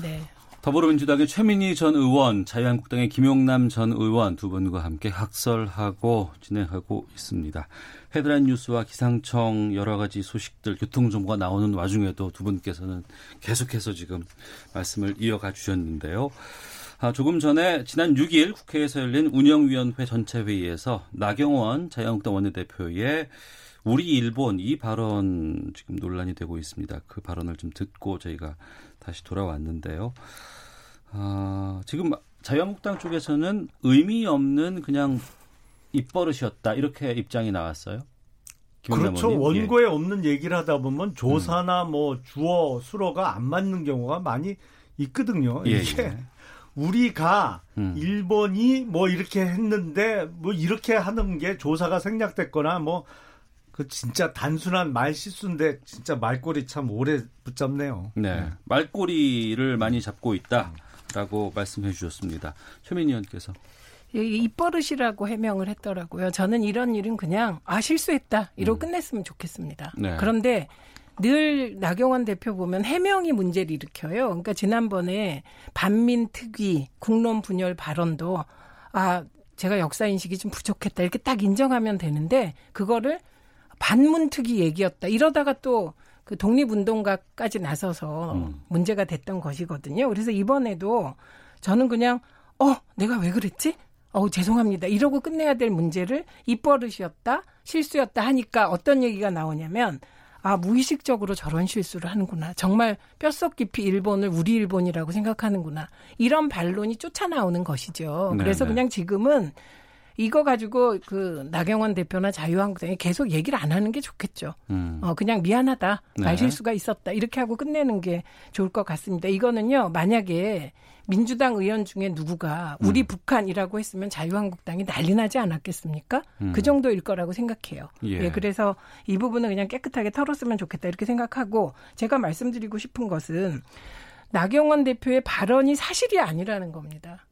네. 더불어민주당의 최민희 전 의원, 자유한국당의 김용남 전 의원 두 분과 함께 학설하고 진행하고 있습니다. 헤드라인 뉴스와 기상청 여러 가지 소식들, 교통 정보가 나오는 와중에도 두 분께서는 계속해서 지금 말씀을 이어가 주셨는데요. 아, 조금 전에 지난 6일 국회에서 열린 운영위원회 전체 회의에서 나경원 자유한국당 원내대표의 우리 일본 이 발언 지금 논란이 되고 있습니다. 그 발언을 좀 듣고 저희가 다시 돌아왔는데요. 아, 지금 자유한국당 쪽에서는 의미 없는 그냥 입버릇이었다 이렇게 입장이 나왔어요. 그렇죠. 의원님. 원고에 예. 없는 얘기를 하다 보면 조사나 음. 뭐 주어 수로가 안 맞는 경우가 많이 있거든요. 예, 이게 예. 우리가 음. 일본이 뭐 이렇게 했는데 뭐 이렇게 하는 게 조사가 생략됐거나 뭐 그 진짜 단순한 말 실수인데 진짜 말꼬리 참 오래 붙잡네요. 네. 네. 말꼬리를 많이 잡고 있다 라고 말씀해 주셨습니다. 최민희 의원께서. 입버릇이라고 해명을 했더라고요. 저는 이런 일은 그냥 아 실수했다 이러고 음. 끝냈으면 좋겠습니다. 네. 그런데 늘 나경원 대표 보면 해명이 문제를 일으켜요. 그러니까 지난번에 반민 특위 국론 분열 발언도 아 제가 역사 인식이 좀 부족했다 이렇게 딱 인정하면 되는데 그거를 반문 특위 얘기였다 이러다가 또 그 독립운동가까지 나서서 음. 문제가 됐던 것이거든요. 그래서 이번에도 저는 그냥 어 내가 왜 그랬지? 어우 죄송합니다. 이러고 끝내야 될 문제를 입버릇이었다, 실수였다 하니까 어떤 얘기가 나오냐면 아 무의식적으로 저런 실수를 하는구나. 정말 뼛속 깊이 일본을 우리 일본이라고 생각하는구나. 이런 반론이 쫓아 나오는 것이죠. 네, 그래서 네. 그냥 지금은 이거 가지고 그 나경원 대표나 자유한국당이 계속 얘기를 안 하는 게 좋겠죠. 음. 어 그냥 미안하다 네. 말실수가 있었다 이렇게 하고 끝내는 게 좋을 것 같습니다. 이거는요 만약에 민주당 의원 중에 누구가 우리 음. 북한이라고 했으면 자유한국당이 난리 나지 않았겠습니까? 음. 그 정도일 거라고 생각해요. 예. 예, 그래서 이 부분은 그냥 깨끗하게 털었으면 좋겠다 이렇게 생각하고 제가 말씀드리고 싶은 것은 나경원 대표의 발언이 사실이 아니라는 겁니다.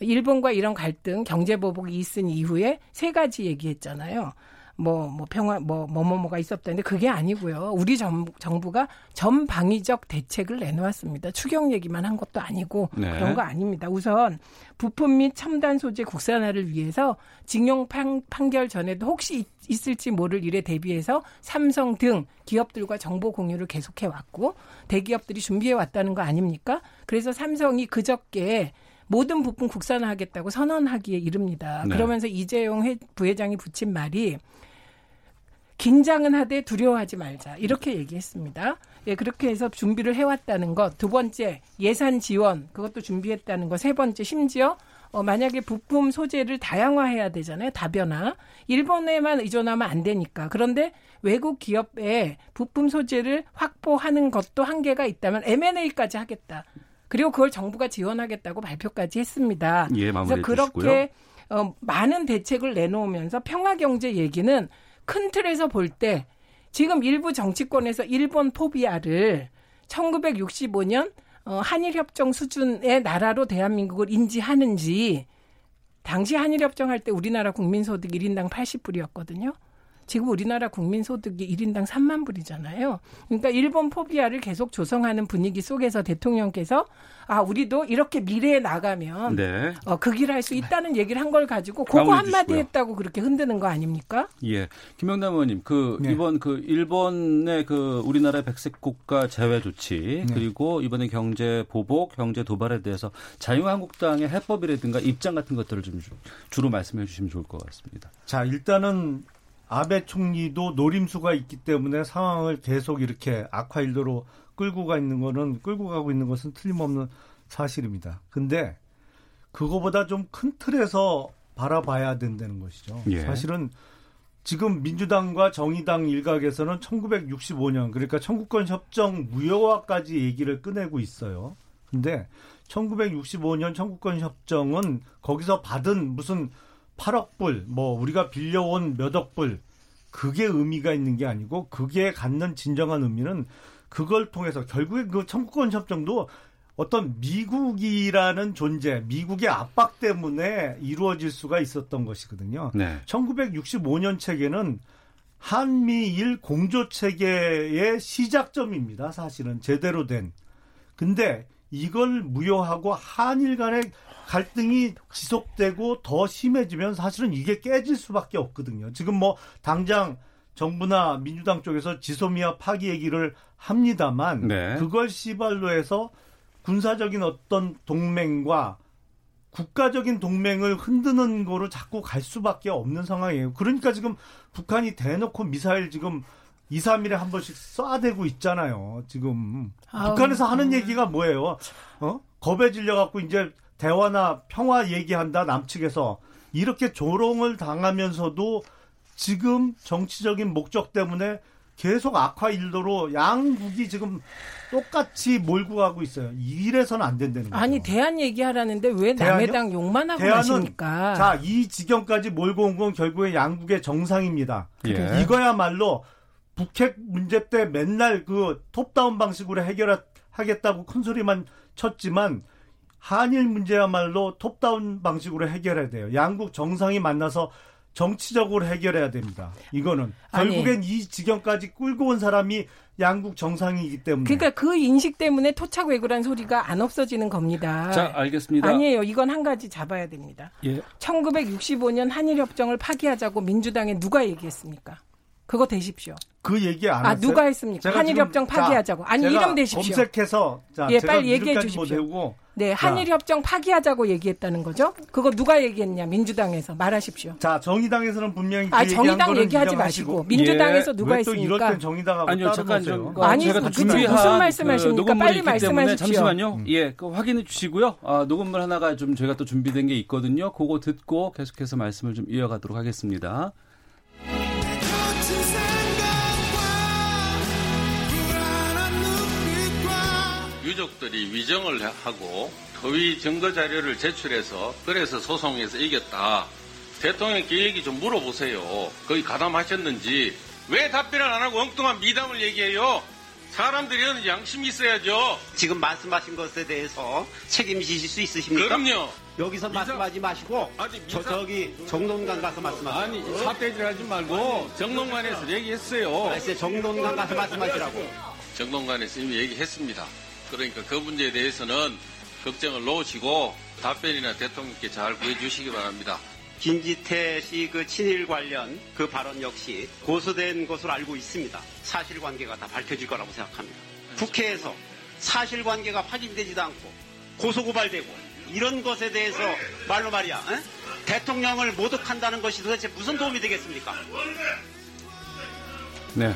일본과 이런 갈등, 경제 보복이 있은 이후에 세 가지 얘기했잖아요. 뭐, 뭐, 평화, 뭐, 뭐뭐뭐가 있었다는데 그게 아니고요. 우리 정, 정부가 전방위적 대책을 내놓았습니다. 추경 얘기만 한 것도 아니고 네. 그런 거 아닙니다. 우선 부품 및 첨단 소재 국산화를 위해서 징용 판, 판결 전에도 혹시 있- 있을지 모를 일에 대비해서 삼성 등 기업들과 정보 공유를 계속해 왔고 대기업들이 준비해 왔다는 거 아닙니까? 그래서 삼성이 그저께 모든 부품 국산화하겠다고 선언하기에 이릅니다. 네. 그러면서 이재용 회- 부회장이 붙인 말이 긴장은 하되 두려워하지 말자 이렇게 얘기했습니다. 예, 그렇게 해서 준비를 해왔다는 것. 두 번째 예산 지원 그것도 준비했다는 것. 세 번째 심지어 어, 만약에 부품 소재를 다양화해야 되잖아요. 다변화. 일본에만 의존하면 안 되니까. 그런데 외국 기업에 부품 소재를 확보하는 것도 한계가 있다면 M&A까지 하겠다. 그리고 그걸 정부가 지원하겠다고 발표까지 했습니다. 예, 그래서. 그렇게 어, 많은 대책을 내놓으면서 평화 경제 얘기는 큰 틀에서 볼 때 지금 일부 정치권에서 일본 포비아를 1965년 어, 한일 협정 수준의 나라로 대한민국을 인지하는지 당시 한일 협정 할 때 우리나라 국민 소득 1인당 80불이었거든요. 지금 우리나라 국민 소득이 1인당 3만 불이잖아요. 그러니까 일본 포비아를 계속 조성하는 분위기 속에서 대통령께서 아, 우리도 이렇게 미래에 나가면 네. 어, 그길할수 있다는 얘기를 한 걸 가지고 그거 한마디. 했다고 그렇게 흔드는 거 아닙니까? 예. 김영남 의원님, 그, 네. 이번 그, 일본의 그, 우리나라 백색 국가 제외 조치, 네. 그리고 이번에 경제 보복, 경제 도발에 대해서 자유한국당의 해법이라든가 입장 같은 것들을 좀 주- 주로 말씀해 주시면 좋을 것 같습니다. 자, 일단은 아베 총리도 노림수가 있기 때문에 상황을 계속 이렇게 악화일도로 끌고 가 있는 거는 끌고 가고 있는 것은 틀림없는 사실입니다. 근데 그거보다 좀 큰 틀에서 바라봐야 된다는 것이죠. 예. 사실은 지금 민주당과 정의당 일각에서는 1965년 그러니까 청구권 협정 무효화까지 얘기를 꺼내고 있어요. 근데 1965년 청구권 협정은 거기서 받은 무슨 8억 불, 뭐 우리가 빌려온 몇억 불 그게 의미가 있는 게 아니고 그게 갖는 진정한 의미는 그걸 통해서 결국에 그 청구권 협정도 어떤 미국이라는 존재, 미국의 압박 때문에 이루어질 수가 있었던 것이거든요. 네. 1965년 체계는 한미일 공조 체계의 시작점입니다. 사실은 제대로 된. 근데 이걸 무효하고 한일 간의 갈등이 지속되고 더 심해지면 사실은 이게 깨질 수밖에 없거든요. 지금 뭐 당장 정부나 민주당 쪽에서 지소미아 파기 얘기를 합니다만 네. 그걸 시발로 해서 군사적인 어떤 동맹과 국가적인 동맹을 흔드는 거로 자꾸 갈 수밖에 없는 상황이에요. 그러니까 지금 북한이 대놓고 미사일 지금 2, 3일에 한 번씩 쏴대고 있잖아요. 지금 아우, 북한에서 하는. 얘기가 뭐예요? 어? 겁에 질려 갖고 이제 대화나 평화 얘기한다 남측에서 이렇게 조롱을 당하면서도 지금 정치적인 목적 때문에 계속 악화 일도로 양국이 지금 똑같이 몰고 가고 있어요. 이래서는 안 된다는 거죠. 아니 대안 얘기하라는데 왜 남의 대안이요? 당 욕만 하고 대안은 마십니까? 자, 이 지경까지 몰고 온 건 결국에 양국의 정상입니다. 예. 이거야말로 북핵 문제 때 맨날 그 톱다운 방식으로 해결하겠다고 큰 소리만 쳤지만 한일 문제야말로 톱다운 방식으로 해결해야 돼요. 양국 정상이 만나서 정치적으로 해결해야 됩니다. 이거는 아니. 결국엔 이 지경까지 끌고 온 사람이 양국 정상이기 때문에 그러니까 그 인식 때문에 토착외구란 소리가 안 없어지는 겁니다. 자, 알겠습니다. 아니에요. 이건 한 가지 잡아야 됩니다. 예. 1965년 한일 협정을 파기하자고 민주당에 누가 얘기했습니까? 그거 되십시오. 그 얘기 안 아, 했어요? 누가 했습니까? 제가 한일 지금- 협정 자, 파기하자고. 아니, 이름 대십시오. 검색해서 자, 예, 제가 빨리 얘기해 못 주십시오. 외우고 네, 자, 한일 협정 파기하자고 얘기했다는 거죠? 그거 누가 얘기했냐? 민주당에서 말하십시오. 자, 정의당에서는 분명히 그 아, 정의당 얘기하지. 마시고 민주당에서 누가 왜또 이럴 했습니까? 땐 정의당하고 아니요, 잠깐? 좀 아니, 제가 또 그치, 준비한 무슨 말씀하십니까? 그 빨리 말씀하십시오. 잠시만요. 예, 그 확인해 주시고요. 아, 녹음물 하나가 좀 저희가 또 준비된 게 있거든요. 그거 듣고 계속해서 말씀을 좀 이어가도록 하겠습니다. 유족들이 위정을 하고 허위 증거 자료를 제출해서 그래서 소송에서 이겼다. 대통령께 얘기 좀 물어보세요. 거기 가담하셨는지 왜 답변을 안 하고 엉뚱한 미담을 얘기해요? 사람들이 양심이 있어야죠. 지금 말씀하신 것에 대해서 책임지실 수 있으십니까? 그럼요. 여기서 말씀하지 마시고 저 저기 정론관 가서 말씀하세요. 아니 사태질 하지 말고 정론관에서 얘기했어요. 글쎄 정론관 가서 말씀하시라고. 정론관에서 이미 얘기했습니다. 그러니까 그 문제에 대해서는 걱정을 놓으시고 답변이나 대통령께 잘 구해주시기 바랍니다. 김지태 씨 그 친일 관련 그 발언 역시 고소된 것으로 알고 있습니다. 사실관계가 다 밝혀질 거라고 생각합니다. 국회에서 사실관계가 확인되지도 않고 고소고발되고 이런 것에 대해서 말로 말이야 에? 대통령을 모독한다는 것이 도대체 무슨 도움이 되겠습니까? 네.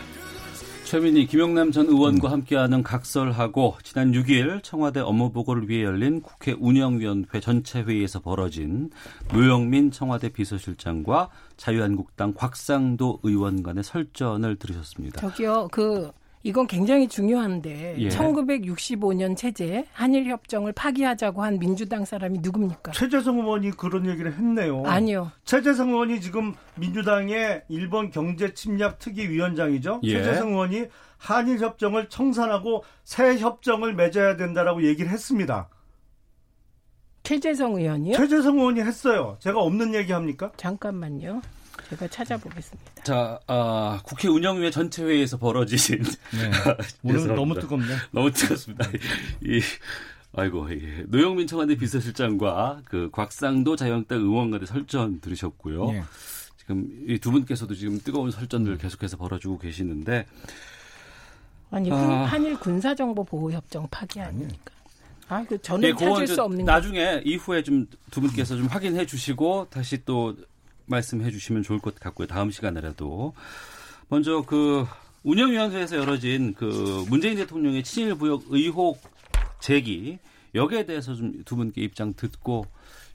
최민희, 김영남 전 의원과 함께하는 각설하고 지난 6일 청와대 업무보고를 위해 열린 국회 운영위원회 전체 회의에서 벌어진 노영민 청와대 비서실장과 자유한국당 곽상도 의원 간의 설전을 들으셨습니다. 저기요, 그 이건 굉장히 중요한데 예. 1965년 체제 한일 협정을 파기하자고 한 민주당 사람이 누굽니까? 최재성 의원이 그런 얘기를 했네요. 아니요. 최재성 의원이 지금 민주당의 일본 경제 침략 특위 위원장이죠. 예. 최재성 의원이 한일 협정을 청산하고 새 협정을 맺어야 된다라고 얘기를 했습니다. 최재성 의원이요? 최재성 의원이 했어요. 제가 없는 얘기 합니까? 잠깐만요. 제가 찾아보겠습니다. 자, 아, 국회 운영위원 전체 회의에서 벌어진 [laughs] 오늘 죄송합니다. 너무 뜨겁네. 너무 뜨겁습니다. 이 아이고 예. 노영민 청와대 비서실장과 그 곽상도 자유한국당 의원 간의 설전 들으셨고요. 예. 지금 이 두 분께서도 지금 뜨거운 설전을 계속해서 벌어주고 계시는데 아니 아. 한- 한일 군사정보 보호 협정 파기 아닙니까? 아, 그 저는 예, 찾을 저수 없는 거. 나중에 이후에 좀 두 분께서 좀 확인해 주시고 다시 또 말씀해 주시면 좋을 것 같고요. 다음 시간에라도 먼저 그 운영위원회에서 열어진 그 문재인 대통령의 친일 부역 의혹 제기 여기에 대해서 좀 두 분께 입장 듣고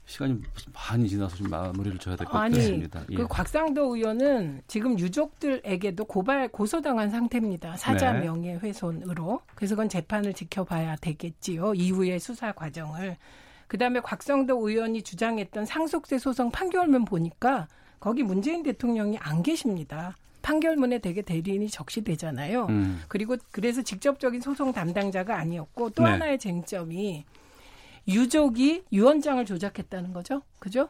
시간이 많이 지나서 좀 마무리를 줘야 될것 아니, 같습니다. 예. 그 곽상도 의원은 지금 유족들에게도 고발 고소당한 상태입니다. 사자 네. 명예훼손으로. 그래서 그건 재판을 지켜봐야 되겠지요. 이후의 수사 과정을. 그다음에 곽상도 의원이 주장했던 상속세 소송 판결문 보니까 거기 문재인 대통령이 안 계십니다. 판결문에 되게 대리인이 적시되잖아요. 음. 그리고 그래서 직접적인 소송 담당자가 아니었고 또 네. 하나의 쟁점이 유족이 유언장을 조작했다는 거죠. 그죠?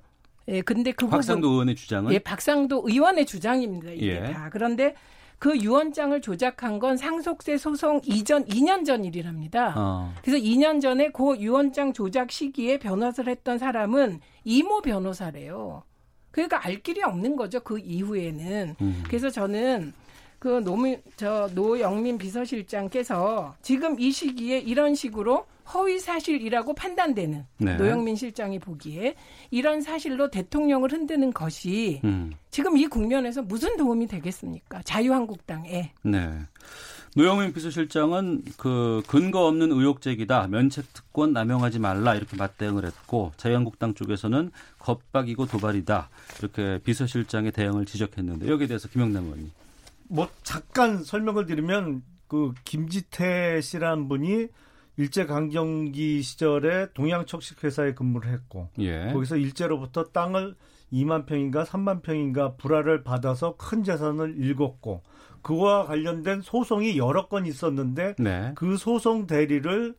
예, 근데 그 곽상도 부분 의원의 주장은 예, 박상도 의원의 주장입니다. 이게 예. 다. 그런데 그 유언장을 조작한 건 상속세 소송 이전 2년 전 일이랍니다. 어. 그래서 2년 전에 그 유언장 조작 시기에 변호사를 했던 사람은 이모 변호사래요. 그러니까 알 길이 없는 거죠. 그 이후에는. 음. 그래서 저는 그 노무 저 노영민 비서실장께서 지금 이 시기에 이런 식으로 허위 사실이라고 판단되는 네. 노영민 실장이 보기에 이런 사실로 대통령을 흔드는 것이 음. 지금 이 국면에서 무슨 도움이 되겠습니까? 자유한국당에. 네. 노영민 비서실장은 그 근거 없는 의혹 제기다. 면책 특권 남용하지 말라 이렇게 맞대응을 했고 자유한국당 쪽에서는 겁박이고 도발이다. 이렇게 비서실장의 대응을 지적했는데 여기에 대해서 김영남 의원님. 뭐 잠깐 설명을 드리면 그 김지태 씨라는 분이 일제 강점기 시절에 동양 척식 회사에 근무를 했고 예. 거기서 일제로부터 땅을 2만 평인가 3만 평인가 불화를 받아서 큰 재산을 읽었고 그와 관련된 소송이 여러 건 있었는데 네. 그 소송 대리를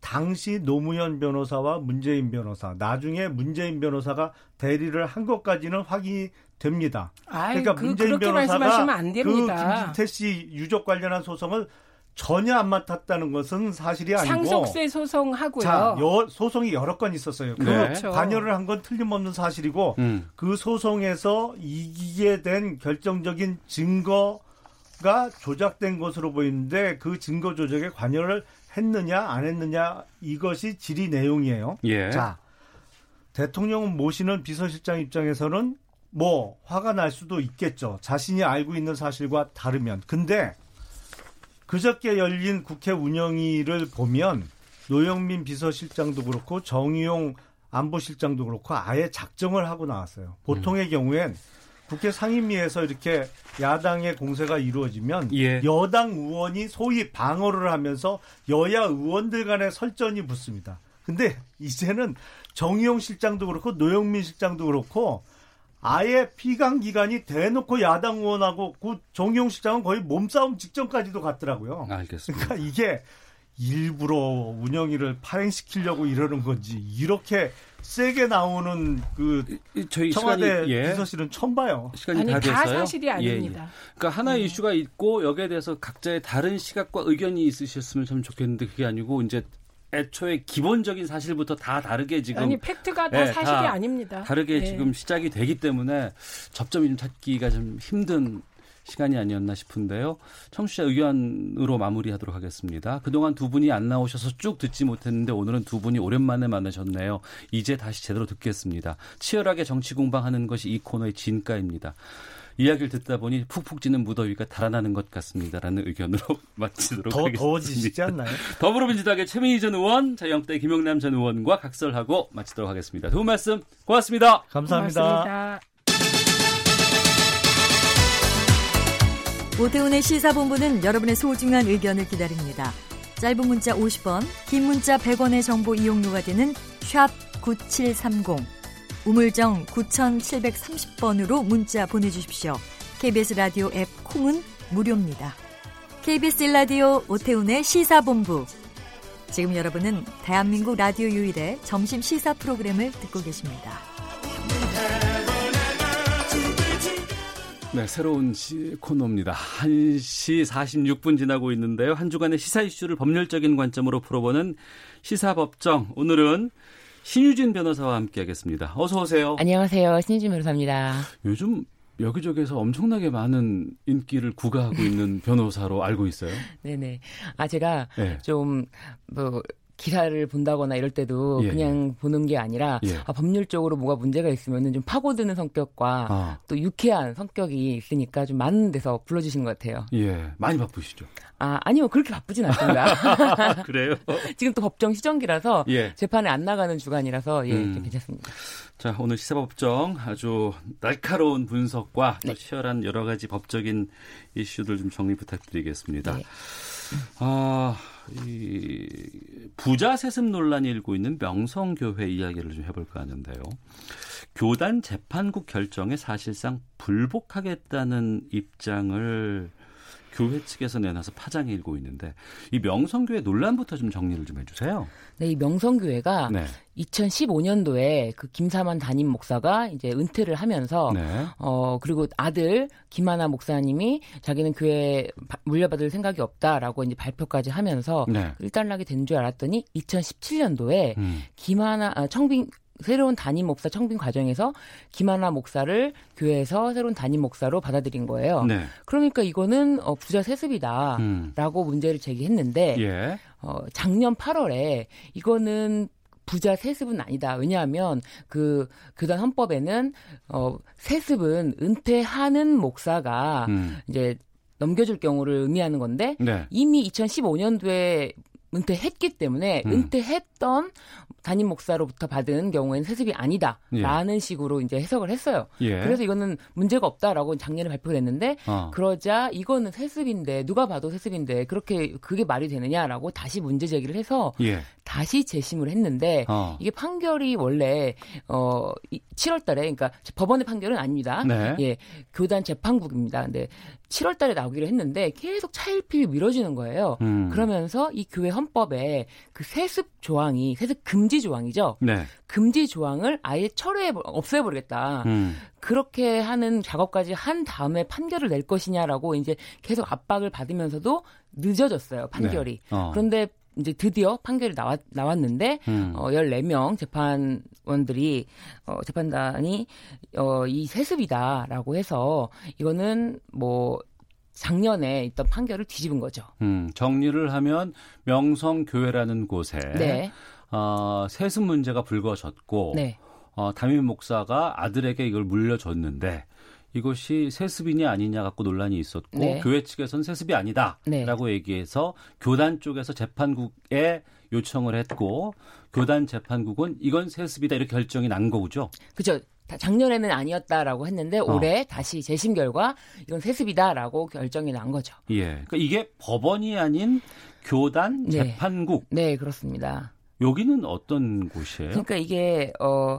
당시 노무현 변호사와 문재인 변호사 나중에 문재인 변호사가 대리를 한 것까지는 확인이 됩니다. 아이, 그러니까 그- 문재인 그렇게 변호사가 말씀하시면 안그 됩니다. 김지태 씨 유족 관련한 소송을 전혀 안 맡았다는 것은 사실이 아니고 상속세 소송하고요. 자, 여, 소송이 여러 건 있었어요. 그 그렇죠. 관여를 한 건 틀림없는 사실이고 음. 그 소송에서 이기게 된 결정적인 증거가 조작된 것으로 보이는데 그 증거 조작에 관여를 했느냐 안 했느냐 이것이 질의 내용이에요. 예. 자, 대통령은 모시는 비서실장 입장에서는 뭐 화가 날 수도 있겠죠. 자신이 알고 있는 사실과 다르면. 근데 그저께 열린 국회 운영위를 보면 노영민 비서실장도 그렇고 정의용 안보실장도 그렇고 아예 작정을 하고 나왔어요. 보통의 경우엔 국회 상임위에서 이렇게 야당의 공세가 이루어지면 예. 여당 의원이 소위 방어를 하면서 여야 의원들 간의 설전이 붙습니다. 근데 이제는 정의용 실장도 그렇고 노영민 실장도 그렇고 아예 피감 기관이 대놓고 야당 의원하고 그 정의용 실장은 거의 몸싸움 직전까지도 갔더라고요. 알겠습니다. 그러니까 이게 일부러 운영위를 파행시키려고 이러는 건지 이렇게 세게 나오는 그 저희 청와대 시간이, 예. 비서실은 처음 봐요. 시간이 아니, 다 다. 사실이 아닙니다. 예, 예. 그러니까 하나의 이슈가 있고 여기에 대해서 각자의 다른 시각과 의견이 있으셨으면 참 좋겠는데 그게 아니고 이제 애초에 기본적인 사실부터 다 다르게 지금 아니 팩트가 다 예, 사실이 다 아닙니다. 다르게 예. 지금 시작이 되기 때문에 접점이 좀 찾기가 좀 힘든 시간이 아니었나 싶은데요. 청취자 의견으로 마무리하도록 하겠습니다. 그동안 두 분이 안 나오셔서 쭉 듣지 못했는데 오늘은 두 분이 오랜만에 만나셨네요. 이제 다시 제대로 듣겠습니다. 치열하게 정치 공방하는 것이 이 코너의 진가입니다. 이야기를 듣다 보니 푹푹 찌는 무더위가 달아나는 것 같습니다라는 의견으로 [laughs] 마치도록 더 하겠습니다. 더워지시지 않나요? 더불어민주당의 최민희 전 의원, 자영대 김용남 전 의원과 각설하고 마치도록 하겠습니다. 두분 말씀 고맙습니다. 감사합니다. 고맙습니다. 오태훈의 시사본부는 여러분의 소중한 의견을 기다립니다. 짧은 문자 50원, 긴 문자 100원의 정보 이용료가 되는 샵 9730, 우물정 9730번으로 문자 보내주십시오. KBS 라디오 앱 콩은 무료입니다. KBS 라디오 오태훈의 시사본부. 지금 여러분은 대한민국 라디오 유일의 점심 시사 프로그램을 듣고 계십니다. 네, 새로운 시, 코너입니다. 1시 46분 지나고 있는데요. 한 주간의 시사 이슈를 법률적인 관점으로 풀어보는 시사법정. 오늘은 신유진 변호사와 함께하겠습니다. 어서 오세요. 안녕하세요. 신유진 변호사입니다. 요즘 여기저기에서 엄청나게 많은 인기를 구가하고 있는 변호사로 알고 있어요. [laughs] 네네. 아 제가 네. 좀뭐 기사를 본다거나 이럴 때도 예, 그냥 보는 게 아니라 예. 아, 법률적으로 뭐가 문제가 있으면은 좀 파고드는 성격과 아. 또 유쾌한 성격이 있으니까 좀 많은 데서 불러주신 것 같아요. 예, 많이 바쁘시죠? 아 아니요 그렇게 바쁘진 않습니다. [laughs] [laughs] 그래요? 지금 또 법정 시정기라서 예. 재판에 안 나가는 주간이라서 예 음. 좀 괜찮습니다. 자, 오늘 시사법정 아주 날카로운 분석과 네. 또 치열한 여러 가지 법적인 이슈들 좀 정리 부탁드리겠습니다. 네. 아, 이 부자 세습 논란이 일고 있는 명성교회 이야기를 좀 해볼까 하는데요. 교단 재판국 결정에 사실상 불복하겠다는 입장을 교회 측에서 내놔서 파장이 일고 있는데 이 명성교회 논란부터 좀 정리를 좀 해주세요. 네, 이 명성교회가 네. 2015년도에 그 김사만 담임 목사가 이제 은퇴를 하면서 네. 어 그리고 아들 김하나 목사님이 자기는 교회 바- 물려받을 생각이 없다라고 이제 발표까지 하면서 네. 일단락이 된 줄 알았더니 2017년도에 음. 김하나 아, 청빙 새로운 담임 목사 청빙 과정에서 김하나 목사를 교회에서 새로운 담임 목사로 받아들인 거예요. 네. 그러니까 이거는 어, 부자 세습이다라고 음. 문제를 제기했는데 예. 어, 작년 8월에 이거는 부자 세습은 아니다. 왜냐하면 그 교단 헌법에는 어, 세습은 은퇴하는 목사가 음. 이제 넘겨줄 경우를 의미하는 건데 네. 이미 2015년도에 은퇴했기 때문에 음. 은퇴했던 담임 목사로부터 받은 경우에는 세습이 아니다라는 식으로 이제 해석을 했어요. 예. 그래서 이거는 문제가 없다라고 작년에 발표를 했는데 어. 그러자 이거는 세습인데 누가 봐도 세습인데 그렇게 그게 말이 되느냐라고 다시 문제 제기를 해서 예. 다시 재심을 했는데 어. 이게 판결이 원래 어 7월 달에 그러니까 법원의 판결은 아닙니다. 네. 예. 교단 재판국입니다. 근데 7월 달에 나오기로 했는데 계속 차일피일 미뤄지는 거예요. 음. 그러면서 이 교회 헌 헌법에 그 세습 조항이 세습 금지 조항이죠. 네. 금지 조항을 아예 철회해 없애 버리겠다. 음. 그렇게 하는 작업까지 한 다음에 판결을 낼 것이냐라고 이제 계속 압박을 받으면서도 늦어졌어요 판결이. 네. 어. 그런데 이제 드디어 판결이 나왔, 나왔는데 음. 어, 14명 재판원들이 어, 재판단이 어, 이 세습이다라고 해서 이거는 뭐 작년에 있던 판결을 뒤집은 거죠. 음, 정리를 하면 명성교회라는 곳에 네. 어, 세습 문제가 불거졌고 네. 어, 담임 목사가 아들에게 이걸 물려줬는데 이것이 세습이냐 아니냐 갖고 논란이 있었고 네. 교회 측에서는 세습이 아니다라고 얘기해서 교단 쪽에서 재판국에 요청을 했고 교단 재판국은 이건 세습이다 이렇게 결정이 난 거죠. 그죠. 다- 작년에는 아니었다라고 했는데 어. 올해 다시 재심 결과 이건 세습이다라고 결정이 난 거죠. 예. 그러니까 이게 법원이 아닌 교단 네. 재판국. 네, 그렇습니다. 여기는 어떤 곳이에요? 그러니까 이게 어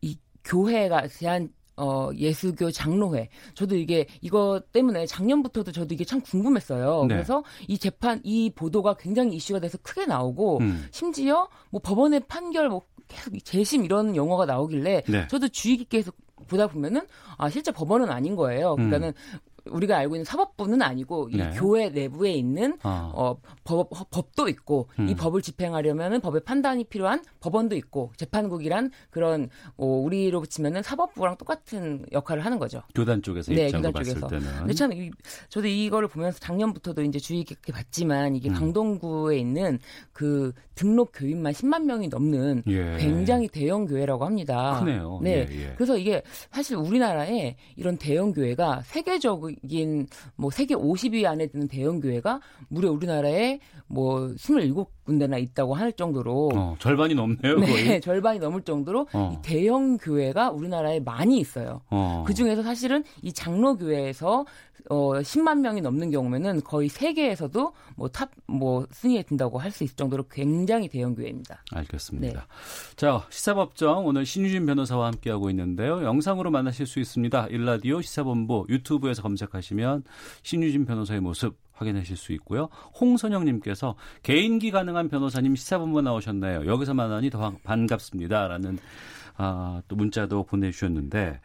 이 교회가 대한 어 예수교 장로회 저도 이게 이거 때문에 작년부터도 저도 이게 참 궁금했어요. 네. 그래서 이 재판 이 보도가 굉장히 이슈가 돼서 크게 나오고 음. 심지어 뭐 법원의 판결 뭐 계속 이 재심 이런 용어가 나오길래 네. 저도 주의 깊게 해서 보다 보면은 아 실제 법원은 아닌 거예요. 그러니까는 우리가 알고 있는 사법부는 아니고 이 음. 네. 교회 내부에 있는 아. 어, 법, 허- 법도 있고 음. 이 법을 집행하려면은 법의 판단이 필요한 법원도 있고 재판국이란 그런 어, 우리로 치면은 사법부랑 똑같은 역할을 하는 거죠. 교단 쪽에서 네, 교단 쪽에서. 때는. 근데 참 이, 저도 이거를 보면서 작년부터도 이제 주의 깊게 봤지만 이게 음. 강동구에 있는 그 등록 교인만 10만 명이 넘는 예. 굉장히 대형 교회라고 합니다. 크네요. 네. 예, 예. 그래서 이게 사실 우리나라에 이런 대형 교회가 세계적인 뭐 세계 50위 안에 드는 대형 교회가 무려 우리나라에 뭐 27 군데나 있다고 할 정도로 어, 절반이 넘네요, 네, 거의. [laughs] 절반이 넘을 정도로 어. 이 대형 교회가 우리나라에 많이 있어요. 어. 그 중에서 사실은 이 장로 교회에서 어 10만 명이 넘는 경우면은 거의 세계에서도 뭐 top 뭐 순위에 든다고 할 수 있을 정도로 굉장히 대형 교회입니다. 알겠습니다. 네. 자, 시사법정 오늘 신유진 변호사와 함께 하고 있는데요. 영상으로 만나실 수 있습니다. 1라디오 시사본부 유튜브에서 검색하시면 신유진 변호사의 모습 확인하실 수 있고요. 홍선영님께서 개인기 가능한 변호사님 시사본부 나오셨나요? 여기서 만나니 더 반갑습니다라는 아, 또 문자도 보내주셨는데.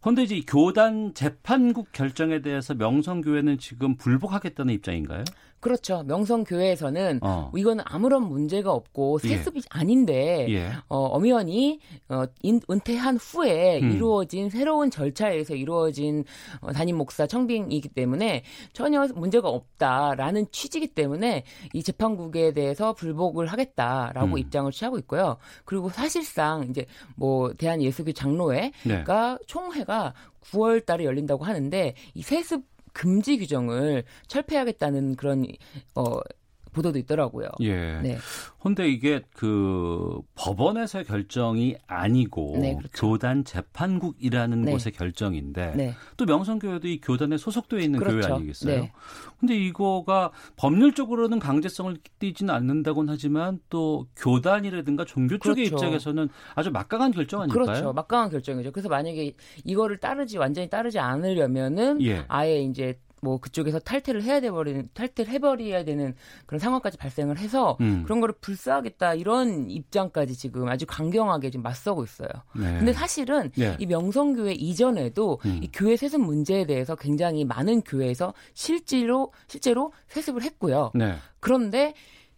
그런데 이제 이 교단 재판국 결정에 대해서 명성교회는 지금 불복하겠다는 입장인가요? 그렇죠. 명성교회에서는 어. 이거는 아무런 문제가 없고 예. 세습이 아닌데 예. 어, 엄연히 어, 인, 은퇴한 후에 음. 이루어진 새로운 절차에 의해서 이루어진 어, 담임 목사 청빙이기 때문에 전혀 문제가 없다라는 취지이기 때문에 이 재판국에 대해서 불복을 하겠다라고 음. 입장을 취하고 있고요. 그리고 사실상 이제 뭐 대한 예수교 장로회가 네. 총회가 9월 달에 열린다고 하는데 이 세습 금지 규정을 철폐하겠다는 그런 어 보도도 있더라고요. 예. 네. 근데 이게 그 법원에서의 결정이 아니고 네, 그렇죠. 교단 재판국이라는 네. 곳의 결정인데 네. 또 명성교회도 이 교단에 소속되어 있는 교회 그렇죠. 아니겠어요? 네. 근데 이거가 법률적으로는 강제성을 띠지는 않는다고는 하지만 또 교단이라든가 종교 쪽의 그렇죠. 입장에서는 아주 막강한 결정 아닐까요? 그렇죠. 막강한 결정이죠. 그래서 만약에 이거를 따르지 완전히 따르지 않으려면은 예. 아예 이제 뭐 그쪽에서 탈퇴를 해야 돼 버리는 탈퇴를 해버려야 되는 그런 상황까지 발생을 해서 음. 그런 거를 불사하겠다 이런 입장까지 지금 아주 강경하게 지금 맞서고 있어요. 네. 근데 사실은 네. 이 명성교회 이전에도 음. 이 교회 세습 문제에 대해서 굉장히 많은 교회에서 실제로 실제로 세습을 했고요. 네. 그런데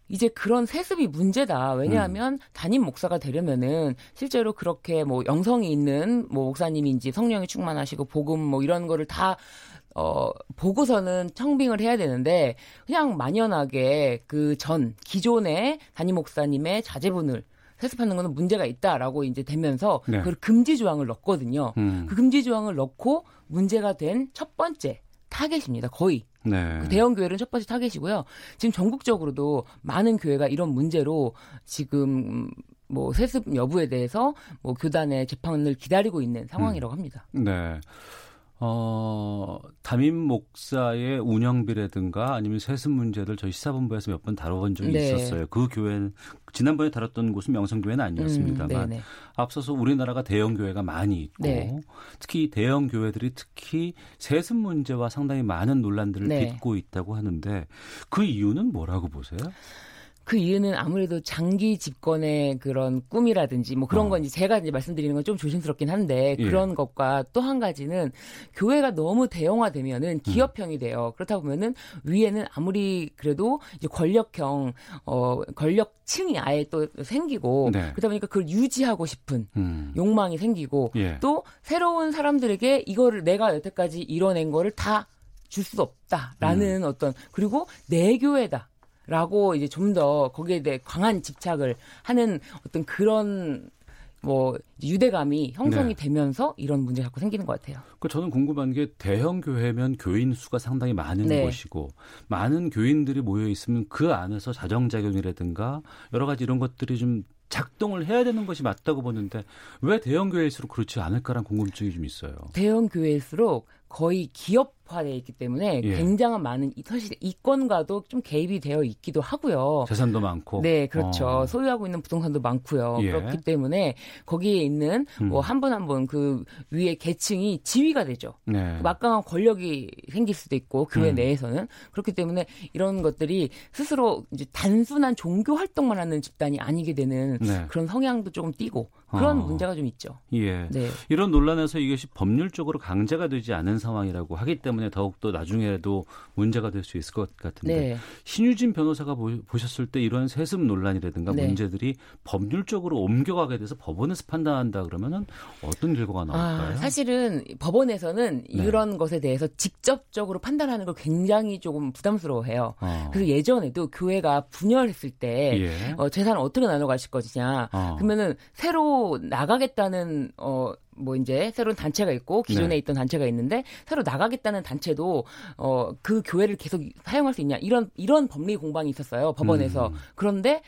이제 그런 세습이 문제다. 왜냐하면 음. 담임 목사가 되려면은 실제로 그렇게 뭐 영성이 있는 뭐 목사님인지 성령이 충만하시고 복음 뭐 이런 거를 다 어, 보고서는 청빙을 해야 되는데, 그냥 만연하게 그 전, 기존의 담임 목사님의 자제분을 세습하는 거는 문제가 있다라고 이제 되면서, 네. 그걸 금지 조항을 넣었거든요. 음. 그 금지 조항을 넣고 문제가 된 첫 번째 타겟입니다. 거의. 네. 그 대형 교회는 첫 번째 타겟이고요. 지금 전국적으로도 많은 교회가 이런 문제로 지금 뭐 세습 여부에 대해서 뭐 교단의 재판을 기다리고 있는 상황이라고 합니다. 네. 어, 담임 목사의 운영비라든가 아니면 세습 문제를 저희 시사본부에서 몇 번 다뤄본 적이 네. 있었어요. 그 교회는 지난번에 다뤘던 곳은 명성교회는 아니었습니다만 음, 네네. 앞서서 우리나라가 대형 교회가 많이 있고 네. 특히 대형 교회들이 특히 세습 문제와 상당히 많은 논란들을 네. 빚고 있다고 하는데 그 이유는 뭐라고 보세요? 그 이유는 아무래도 장기 집권의 그런 꿈이라든지 뭐 그런 어. 건 이제 제가 이제 말씀드리는 건 좀 조심스럽긴 한데 예. 그런 것과 또 한 가지는 교회가 너무 음. 대형화되면은 기업형이 돼요. 그렇다 보면은 위에는 아무리 그래도 이제 권력형 어 권력층이 아예 또 생기고 네. 그러다 보니까 그걸 유지하고 싶은 음. 욕망이 생기고 예. 또 새로운 사람들에게 이거를 내가 여태까지 이뤄낸 거를 다 줄 수 없다라는 음. 어떤 그리고 내 교회다. 라고 이제 좀 더 거기에 대해 강한 집착을 하는 어떤 그런 뭐 유대감이 형성이 네. 되면서 이런 문제가 자꾸 생기는 것 같아요. 그 저는 궁금한 게 대형 교회면 교인 수가 상당히 많은 네. 곳이고 많은 교인들이 모여 있으면 그 안에서 자정작용이라든가 여러 가지 이런 것들이 좀 작동을 해야 되는 것이 맞다고 보는데 왜 대형 교회일수록 그렇지 않을까라는 궁금증이 좀 있어요. 대형 교회일수록 거의 기업 화되어 있기 때문에 예. 굉장한 많은 이- 사실 이권과도 좀 개입이 되어 있기도 하고요. 재산도 많고. 네, 그렇죠. 어. 소유하고 있는 부동산도 많고요. 예. 그렇기 때문에 거기에 있는 음. 뭐한 분 한 분 그 위에 계층이 지위가 되죠. 네. 막강한 권력이 생길 수도 있고 교회 음. 내에서는 그렇기 때문에 이런 것들이 스스로 이제 단순한 종교 활동만 하는 집단이 아니게 되는 네. 그런 성향도 조금 띄고 그런 어. 문제가 좀 있죠. 예. 네. 이런 논란에서 이것이 법률적으로 강제가 되지 않은 상황이라고 하기 때문에 더욱더 나중에도 문제가 될 수 있을 것 같은데 네. 신유진 변호사가 보, 셨을 때 이런 세습 논란이라든가 네. 문제들이 법률적으로 옮겨가게 돼서 법원에서 판단한다 그러면은 어떤 결과가 나올까요? 아, 사실은 법원에서는 네. 이런 것에 대해서 직접적으로 판단하는 걸 굉장히 조금 부담스러워해요. 어. 그래서 예전에도 교회가 분열했을 때 예. 어, 재산을 어떻게 나눠 가실 것이냐. 어. 그러면은 새로 나가겠다는 어 뭐 이제 새로운 단체가 있고 기존에 네. 있던 단체가 있는데 새로 나가겠다는 단체도 어 그 교회를 계속 사용할 수 있냐 이런 이런 법리 공방이 있었어요 법원에서 음. 그런데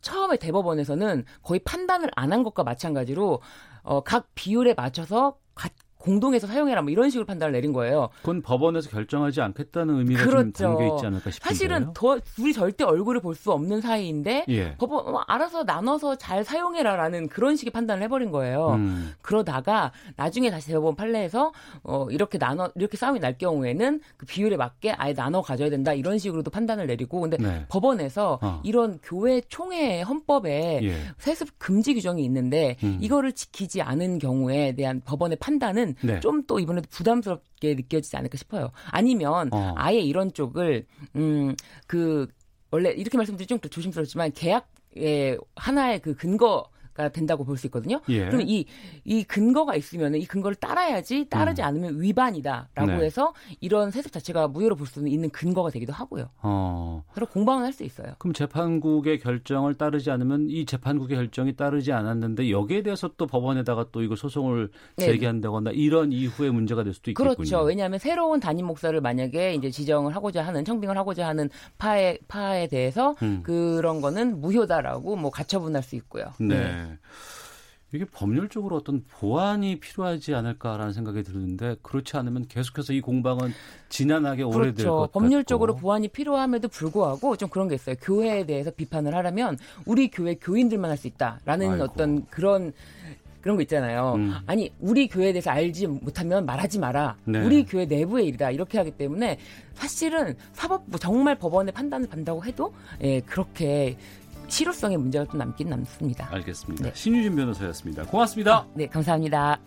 처음에 대법원에서는 거의 판단을 안 한 것과 마찬가지로 어 각 비율에 맞춰서 가- 공동해서 사용해라 뭐 이런 식으로 판단을 내린 거예요. 그건 법원에서 결정하지 않겠다는 의미가 좀 그렇죠. 담겨 있지 않을까 싶은데요. 사실은 더 둘이 절대 얼굴을 볼 수 없는 사이인데 예. 법원 어, 알아서 나눠서 잘 사용해라라는 그런 식의 판단을 해버린 거예요. 음. 그러다가 나중에 다시 대법원 판례에서 어, 이렇게 나눠 이렇게 싸움이 날 경우에는 그 비율에 맞게 아예 나눠 가져야 된다 이런 식으로도 판단을 내리고 근데 네. 법원에서 어. 이런 교회 총회 헌법에 예. 세습 금지 규정이 있는데 음. 이거를 지키지 않은 경우에 대한 법원의 판단은 네. 좀또 이번에도 부담스럽게 느껴지지 않을까 싶어요. 아니면 어. 아예 이런 쪽을 음그 원래 이렇게 말씀드리면 좀 조심스럽지만 계약의 하나의 그 근거가 된다고 볼 수 있거든요. 예. 그러면 이, 이 근거가 있으면 이 근거를 따라야지 따르지 음. 않으면 위반이다라고 네. 해서 이런 세습 자체가 무효로 볼수 있는 근거가 되기도 하고요. 어. 서로 공방은 할 수 있어요. 그럼 재판국의 결정을 따르지 않으면 이 재판국의 결정이 따르지 않았는데 여기에 대해서 또 법원에다가 또 이거 소송을 네. 제기한다거나 이런 이후에 문제가 될 수도 있겠군요. 그렇죠. 왜냐하면 새로운 담임 목사를 만약에 이제 지정을 하고자 하는 청빙을 하고자 하는 파에 파에 대해서 음. 그런 거는 무효다라고 뭐 가처분할 수 있고요. 네. 이게 법률적으로 어떤 보완이 필요하지 않을까라는 생각이 드는데 그렇지 않으면 계속해서 이 공방은 지난하게 오래될 그렇죠. 것 법률적으로 같고. 보완이 필요함에도 불구하고 좀 그런 게 있어요. 교회에 대해서 비판을 하려면 우리 교회 교인들만 할 수 있다라는 아이고. 어떤 그런 그런 거 있잖아요. 음. 아니 우리 교회에 대해서 알지 못하면 말하지 마라. 네. 우리 교회 내부의 일이다 이렇게 하기 때문에 사실은 사법부 정말 법원의 판단을 받는다고 해도 예, 그렇게 실효성의 문제가 좀 남긴 남습니다. 알겠습니다. 네. 신유진 변호사였습니다. 고맙습니다. 네, 감사합니다.